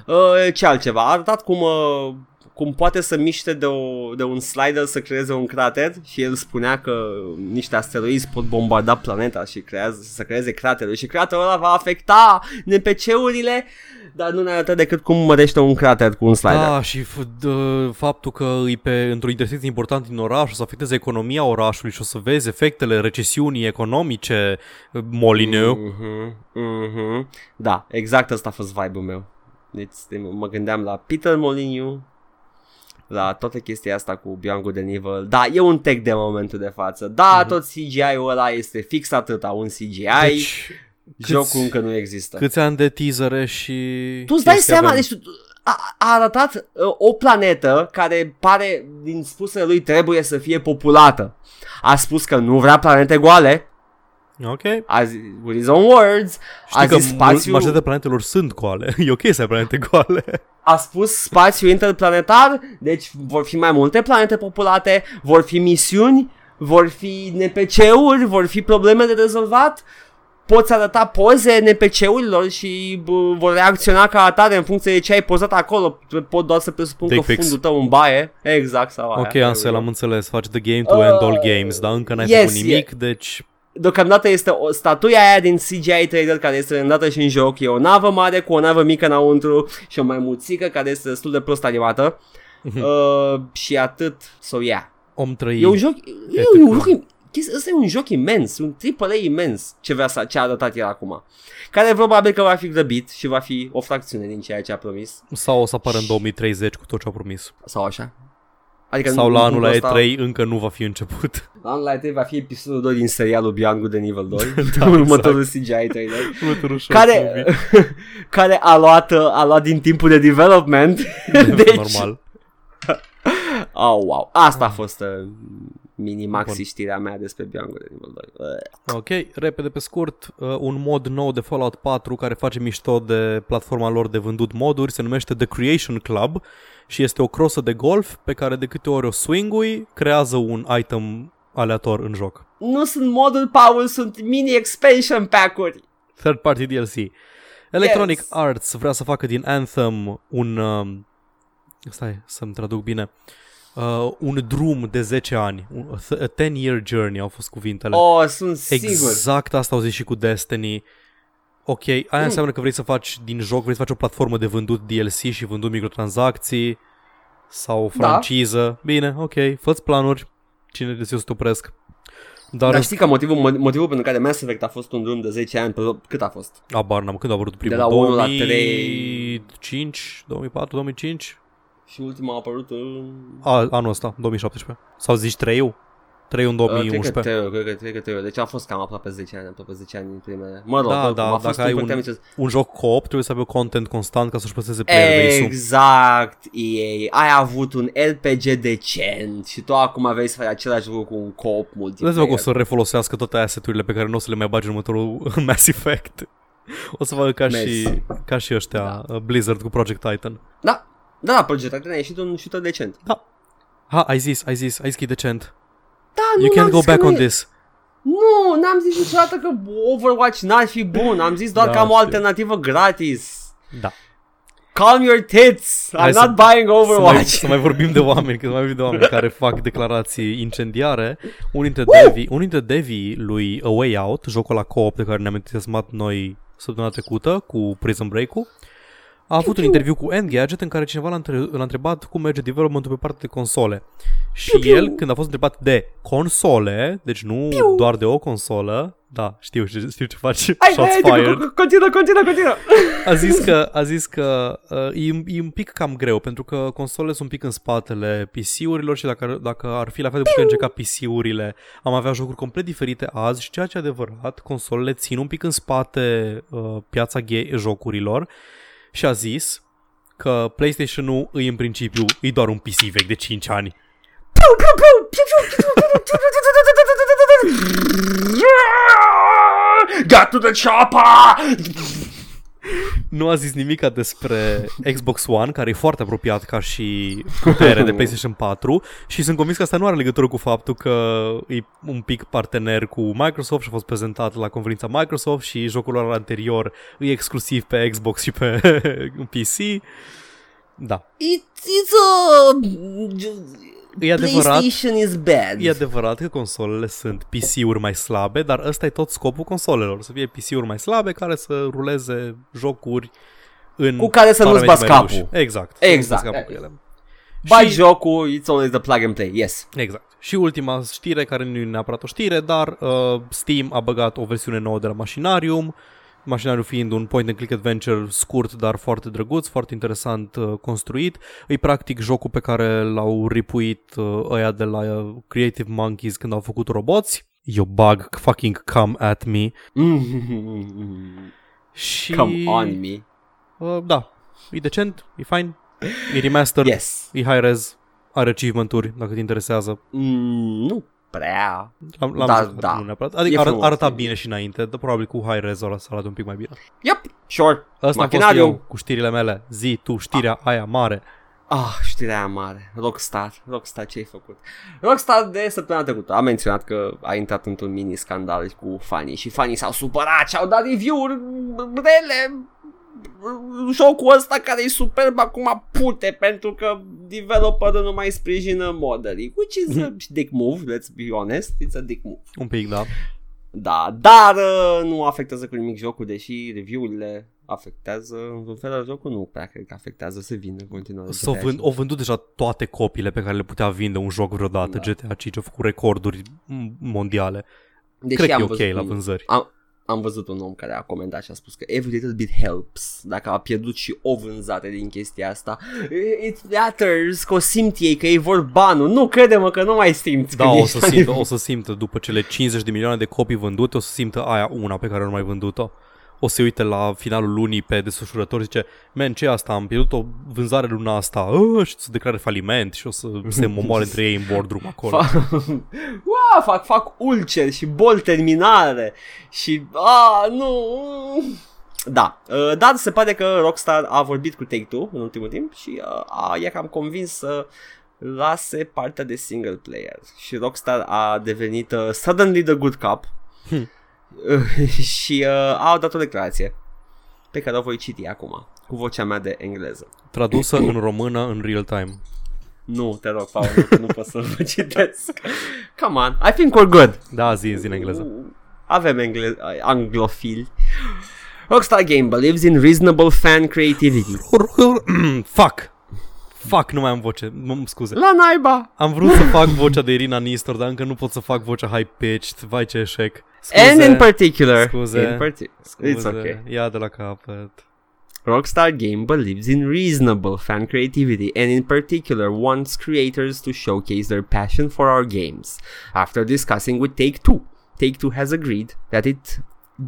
Uh, ce altceva? A arătat cum, uh, cum poate să miște de, o, de un slider să creeze un crater și el spunea că niște asteroizi pot bombarda planeta și creează, să creeze cratere și craterul ăla va afecta NPC-urile dar nu ne arată decât cum mărește un crater cu un slider. Da, și f- d- faptul că e pe, într-o intersecție importantă din oraș o să afecteze economia orașului și o să vezi efectele recesiunii economice, Molineux. Mhm, mhm. Da, exact ăsta a fost vibe-ul meu. Deci mă gândeam la Peter Molyneux, la toată chestia asta cu Beyond Good and Evil. Da, e un tech de momentul de față. Da, Mhm. tot CGI-ul ăla este fix atâta un CGI. Deci, Jocul câți- încă nu există. câți ani de teasere și... Tu îți dai chestii seama, avem? deci tu- a, a arătat uh, o planetă care pare, din spusele lui, trebuie să fie populată. A spus că nu vrea planete goale, Ok. a zis, with his own words, a Știi că zis mul- spațiu, majoritatea planetelor sunt goale. E ok să ai planete goale. a spus spațiu interplanetar, deci vor fi mai multe planete populate, vor fi misiuni, vor fi NPC-uri, vor fi probleme de rezolvat, poți arăta poze NPC-urilor și bă, vor reacționa ca atare în funcție de ce ai pozat acolo. Pot doar să presupun că Dick pics. fundul tău în baie. Exact sau aia. Ok, Ansel, am înțeles. Faci the game to end all games, dar încă n-ai Uh, yes, făcut nimic, deci... Deocamdată este o statuia aia din CGI trailer care este rendată și în joc. E o navă mare cu o navă mică înăuntru și o maimuțică care este destul de prost animată. Mhm. uh, și atât. So yeah. Om trăi. E un joc, e Epic, un da. joc, im- chestia- ăsta e un joc imens, un AAA imens ce, vrea să, ce a arătat el acum. Care probabil că va fi grăbit și va fi o fracțiune din ceea ce a promis. Sau o să apară în 2030 cu tot ce a promis. Sau așa. Adică Sau nu- la în anul la punctul ăsta- E3 încă nu va fi început. La anul la E3 va fi episodul 2 din serialul Beyond Good and Evil 2. Da, următorul CGI trailer. Următorul short care, movie. care a luat, uh, a luat din timpul de development. deci, Normal. Oh, wow. Asta a fost uh, mini-maxi Bun. știrea mea despre Beyond Good and Evil 2. Uh. Ok, repede pe scurt, uh, un mod nou de Fallout 4 care face mișto de platforma lor de vândut moduri se numește The Creation Club și este o crosă de golf pe care de câte ori o swingui, creează un item aleator în joc. Nu sunt modul Paul, sunt mini expansion pack-uri. Third party DLC. Electronic Yes. Arts vrea să facă din Anthem un... Uh, stai să-mi traduc bine. Uh, un drum de 10 ani. Un, a 10 year journey au fost cuvintele. Oh, sunt sigur. Exact asta au zis și cu Destiny. Ok, aia Mm. înseamnă că vrei să faci din joc, vrei să faci o platformă de vândut DLC și vândut microtransacții sau o Da. franciză. Bine, ok, fă planuri. Cine de să te opresc. Dar, Dar știi că motivul, motivul pentru care Mass Effect a fost un drum de 10 ani, pe, cât a fost? abar n-am, când a apărut primul? De la unu la 2005, 2004, 2005? Și ultima a apărut în... A, anul ăsta, 2017. Sau zici 3 3 în Uh, cred că 2011. trei, cred că, cred că trei, deci a fost cam aproape 10 ani, aproape 10 ani în primele. Mă rog, Da, oricum, da, a fost dacă ai un un- puternic- Un joc co-op trebuie să aibă content constant ca să-și păstreze player base-ul. Exact, EA. Ai avut un RPG decent și tu acum vrei să faci același lucru cu un co-op Vezi multiplayer. că o să refolosească toate asset-urile pe care nu o să le mai bagi în următorul Mass Effect. O să facă ca Mersi. și, ca și ăștia, da. Blizzard cu Project Titan. Da, da, da, Project Titan a ieșit un shooter decent. Ha, ai zis, ai zis, ai zis că e decent. Da, You nu can't n-am go zis că back nu on e- this. Nu, n-am zis niciodată că Overwatch n-ar fi bun. Am zis doar Da, că am o știu. alternativă gratis. Da. Calm your tits. I'm Hai not să- buying Să mai, Overwatch. să mai vorbim de oameni, că să mai vorbim de oameni care fac declarații incendiare. Unul dintre Devi, unul dintre Devi lui A Way Out, jocul la co-op de care ne-am entuziasmat noi săptămâna trecută cu Prison Break-ul, a avut un interviu cu Engadget în care cineva l-a, între- l-a întrebat cum merge developmentul pe partea de console. Și el, când a fost întrebat de console, deci nu doar de o consolă, da, știu, știu, știu ce faci, Hai, shots hai, fired. hai, continuă, continuă, continuă. A zis că, a zis că uh, e, e un pic cam greu pentru că consolele sunt un pic în spatele PC-urilor și dacă, dacă ar fi la fel de puternice ca PC-urile, am avea jocuri complet diferite azi și ceea ce e adevărat, consolele țin un pic în spate uh, piața gay jocurilor și a zis că PlayStation-ul îi în principiu e doar un PC vechi de 5 ani. Got to the chopper! Nu a zis nimica despre Xbox One, care e foarte apropiat ca și putere de PlayStation 4 și sunt convins că asta nu are legătură cu faptul că e un pic partener cu Microsoft și a fost prezentat la conferința Microsoft și jocul lor anterior e exclusiv pe Xbox și pe PC. Da, It's, it's a... e adevărat. PlayStation is bad. E adevărat că consolele sunt PC-uri mai slabe, dar ăsta e tot scopul consolelor, să fie PC-uri mai slabe care să ruleze jocuri în Cu care să nu-ți parametri bați mai capul. ruși. Exact. să nu-ți Exact. bați capul cu ele. Bai Și- jocul, it's always the plug and play, yes. Exact. Și ultima știre, care nu e neapărat o știre, dar uh, Steam a băgat o versiune nouă de la Machinarium, Machinarium fiind un point-and-click adventure scurt, dar foarte drăguț, foarte interesant uh, construit. E practic jocul pe care l-au ripuit uh, ăia de la uh, Creative Monkeys când au făcut roboți. You bug, fucking come at me. Și... Come on me. Uh, da, e decent, e fine, e remastered, Yes. e high-res, are achievement-uri, dacă te interesează. Mm, nu prea. L-am, l-am Da, jucat, da. nu neapărat. E Adică ară, frumos, arăta e bine și înainte, dar probabil cu high res ăla să arate un pic mai bine. Yep, sure. Asta a fost Machinarium. eu cu știrile mele. Zi tu știrea aia mare. Ah, știrea aia mare. Rockstar. Rockstar, ce ai făcut? Rockstar de săptămâna trecută a menționat că a intrat într-un mini scandal cu fanii și fanii s-au supărat și au dat review-uri rele jocul ăsta care e superb acum pute pentru că developerul nu mai sprijină modelii which is a dick move, let's be honest it's a dick move Un pic, da. da, dar uh, nu afectează cu nimic jocul deși review-urile afectează în fel la jocul nu prea cred că afectează să vină în continuare S-au GTA vând, au vândut deja toate copiile pe care le putea vinde un joc vreodată. Da. GTA 5 a făcut recorduri m- mondiale. Deși Cred că am e ok văzut la un- vânzări. Am, am văzut un om care a comentat și a spus că every little bit helps. Dacă a pierdut și o vânzare din chestia asta, it matters, că o simt ei, că ei vor banul. Nu, crede-mă că nu mai simți. Da, când o ești să, la simtă, nivel- o să simtă după cele 50 de milioane de copii vândute, o să simtă aia una pe care nu mai vândut-o. O să se uite la finalul lunii pe desfășurător și zice, man, ce e asta? Am pierdut o vânzare luna asta "Ah", și să declare faliment și o să se omoare între ei în boardroom acolo. Fa- Ua, fac, fac ulceri și boli terminale și... A, nu... Da, uh, dar se pare că Rockstar a vorbit cu Take-Two în ultimul timp și uh, a, i-a cam convins să lase partea de single player și Rockstar a devenit uh, suddenly the good cop Hmm. Uh, și uh, au dat o declarație pe care o voi citi acum cu vocea mea de engleză. Tradusă în română în real time. Nu, te rog, Paul, nu, nu pot să vă citesc. Come on, I think we're good. Da, zi, zi în engleză. Avem engle- anglofili. Rockstar Game believes in reasonable fan creativity. Fuck! Fuck, nu mai am voce, m- scuze. La naiba! Am vrut să fac vocea de Irina Nistor, dar încă nu pot să fac vocea high-pitched. Vai ce eșec. Scuze, And in particular, Scuze. in parti- scuze, it's okay. Ia de la capăt. Rockstar Game believes in reasonable fan creativity and in particular wants creators to showcase their passion for our games. After discussing with Take-Two, Take-Two has agreed that it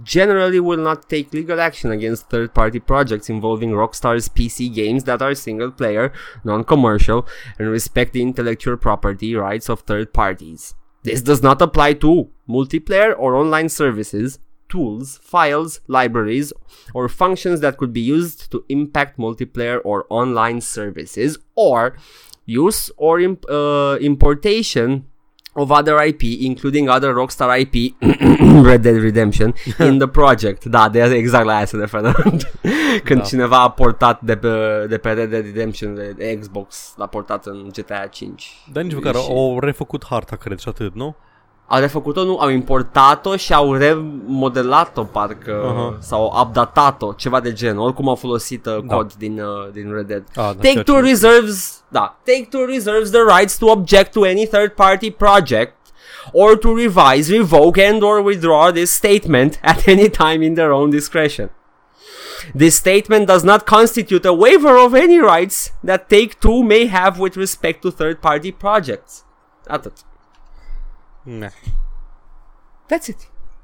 generally will not take legal action against third-party projects involving Rockstar's PC games that are single-player, non-commercial, and respect the intellectual property rights of third parties. This does not apply to multiplayer or online services, tools, files, libraries, or functions that could be used to impact multiplayer or online services, or use or imp- uh, importation of other IP, including other Rockstar IP, Red Dead Redemption, in the project. Da, de exact la aia se referă. Când Da. cineva a portat de pe, de pe Red Dead Redemption de Xbox, l-a portat în GTA 5. Dar nici măcar Și- au refăcut harta, cred, și atât, nu? Au refăcut-o, nu, au importat-o și au remodelat-o parcă Aha. sau updatat-o, ceva de gen. Oricum au folosit uh, Da. cod din, uh, din Red Dead. Ah, da, Take ceea Two ce- reserves, da, Take Two reserves the rights to object to any third party project or to revise, revoke and or withdraw this statement at any time in their own discretion. This statement does not constitute a waiver of any rights that Take Two may have with respect to third party projects. Atât. Ne. That's it.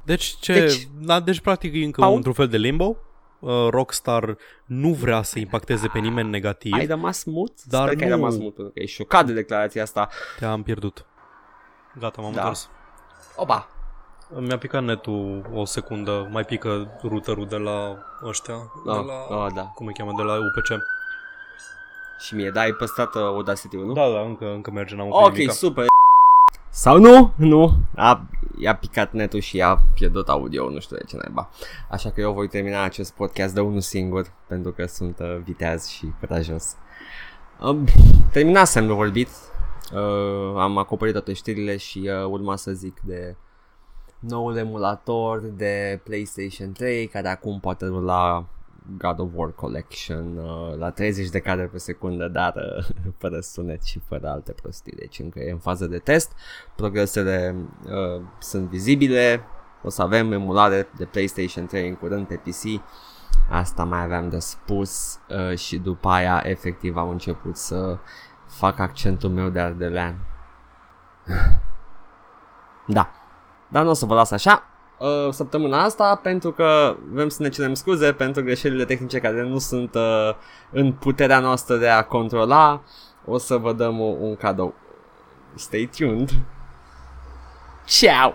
Deci ce? Deci- Deci, da, deci practic e încă Paul? într-un fel de limbo. Uh, Rockstar nu vrea să impacteze pe nimeni negativ. Ai rămas mut? Dar Sper că ai nu- rămas mut pentru că ești șocat de declarația asta. Te-am pierdut. Gata, m-am Da. întors. Opa! Mi-a picat netul o secundă, mai pică routerul de la ăștia, de Ah, la, ah, da. cum îi cheamă, de la UPC. Și mie, da, ai păstrat uh, Audacity-ul, nu? Da, da, încă, încă merge, n-am Ok, oprit nimica. super. Sau nu? Nu. A, i-a picat netul și i-a pierdut audio, nu știu de ce naiba. Așa că eu voi termina acest podcast de unul singur, pentru că sunt uh, viteaz și curajos. Uh, terminasem de vorbit. Uh, am acoperit toate știrile și uh, urma să zic de noul emulator de PlayStation 3 care acum poate rula God of War Collection uh, la 30 de cadre pe secundă, dar uh, fără sunet și fără alte prostii. Deci încă e în fază de test. Progresele uh, sunt vizibile. O să avem emulare de PlayStation 3 în curând pe PC. Asta mai aveam de spus uh, și după aia efectiv am început să fac accentul meu de ardelean. Da. Dar nu o să vă las așa uh, săptămâna asta pentru că vrem să ne cerem scuze pentru greșelile tehnice care nu sunt uh, în puterea noastră de a controla. O să vă dăm o, un cadou. Stay tuned. Ciao!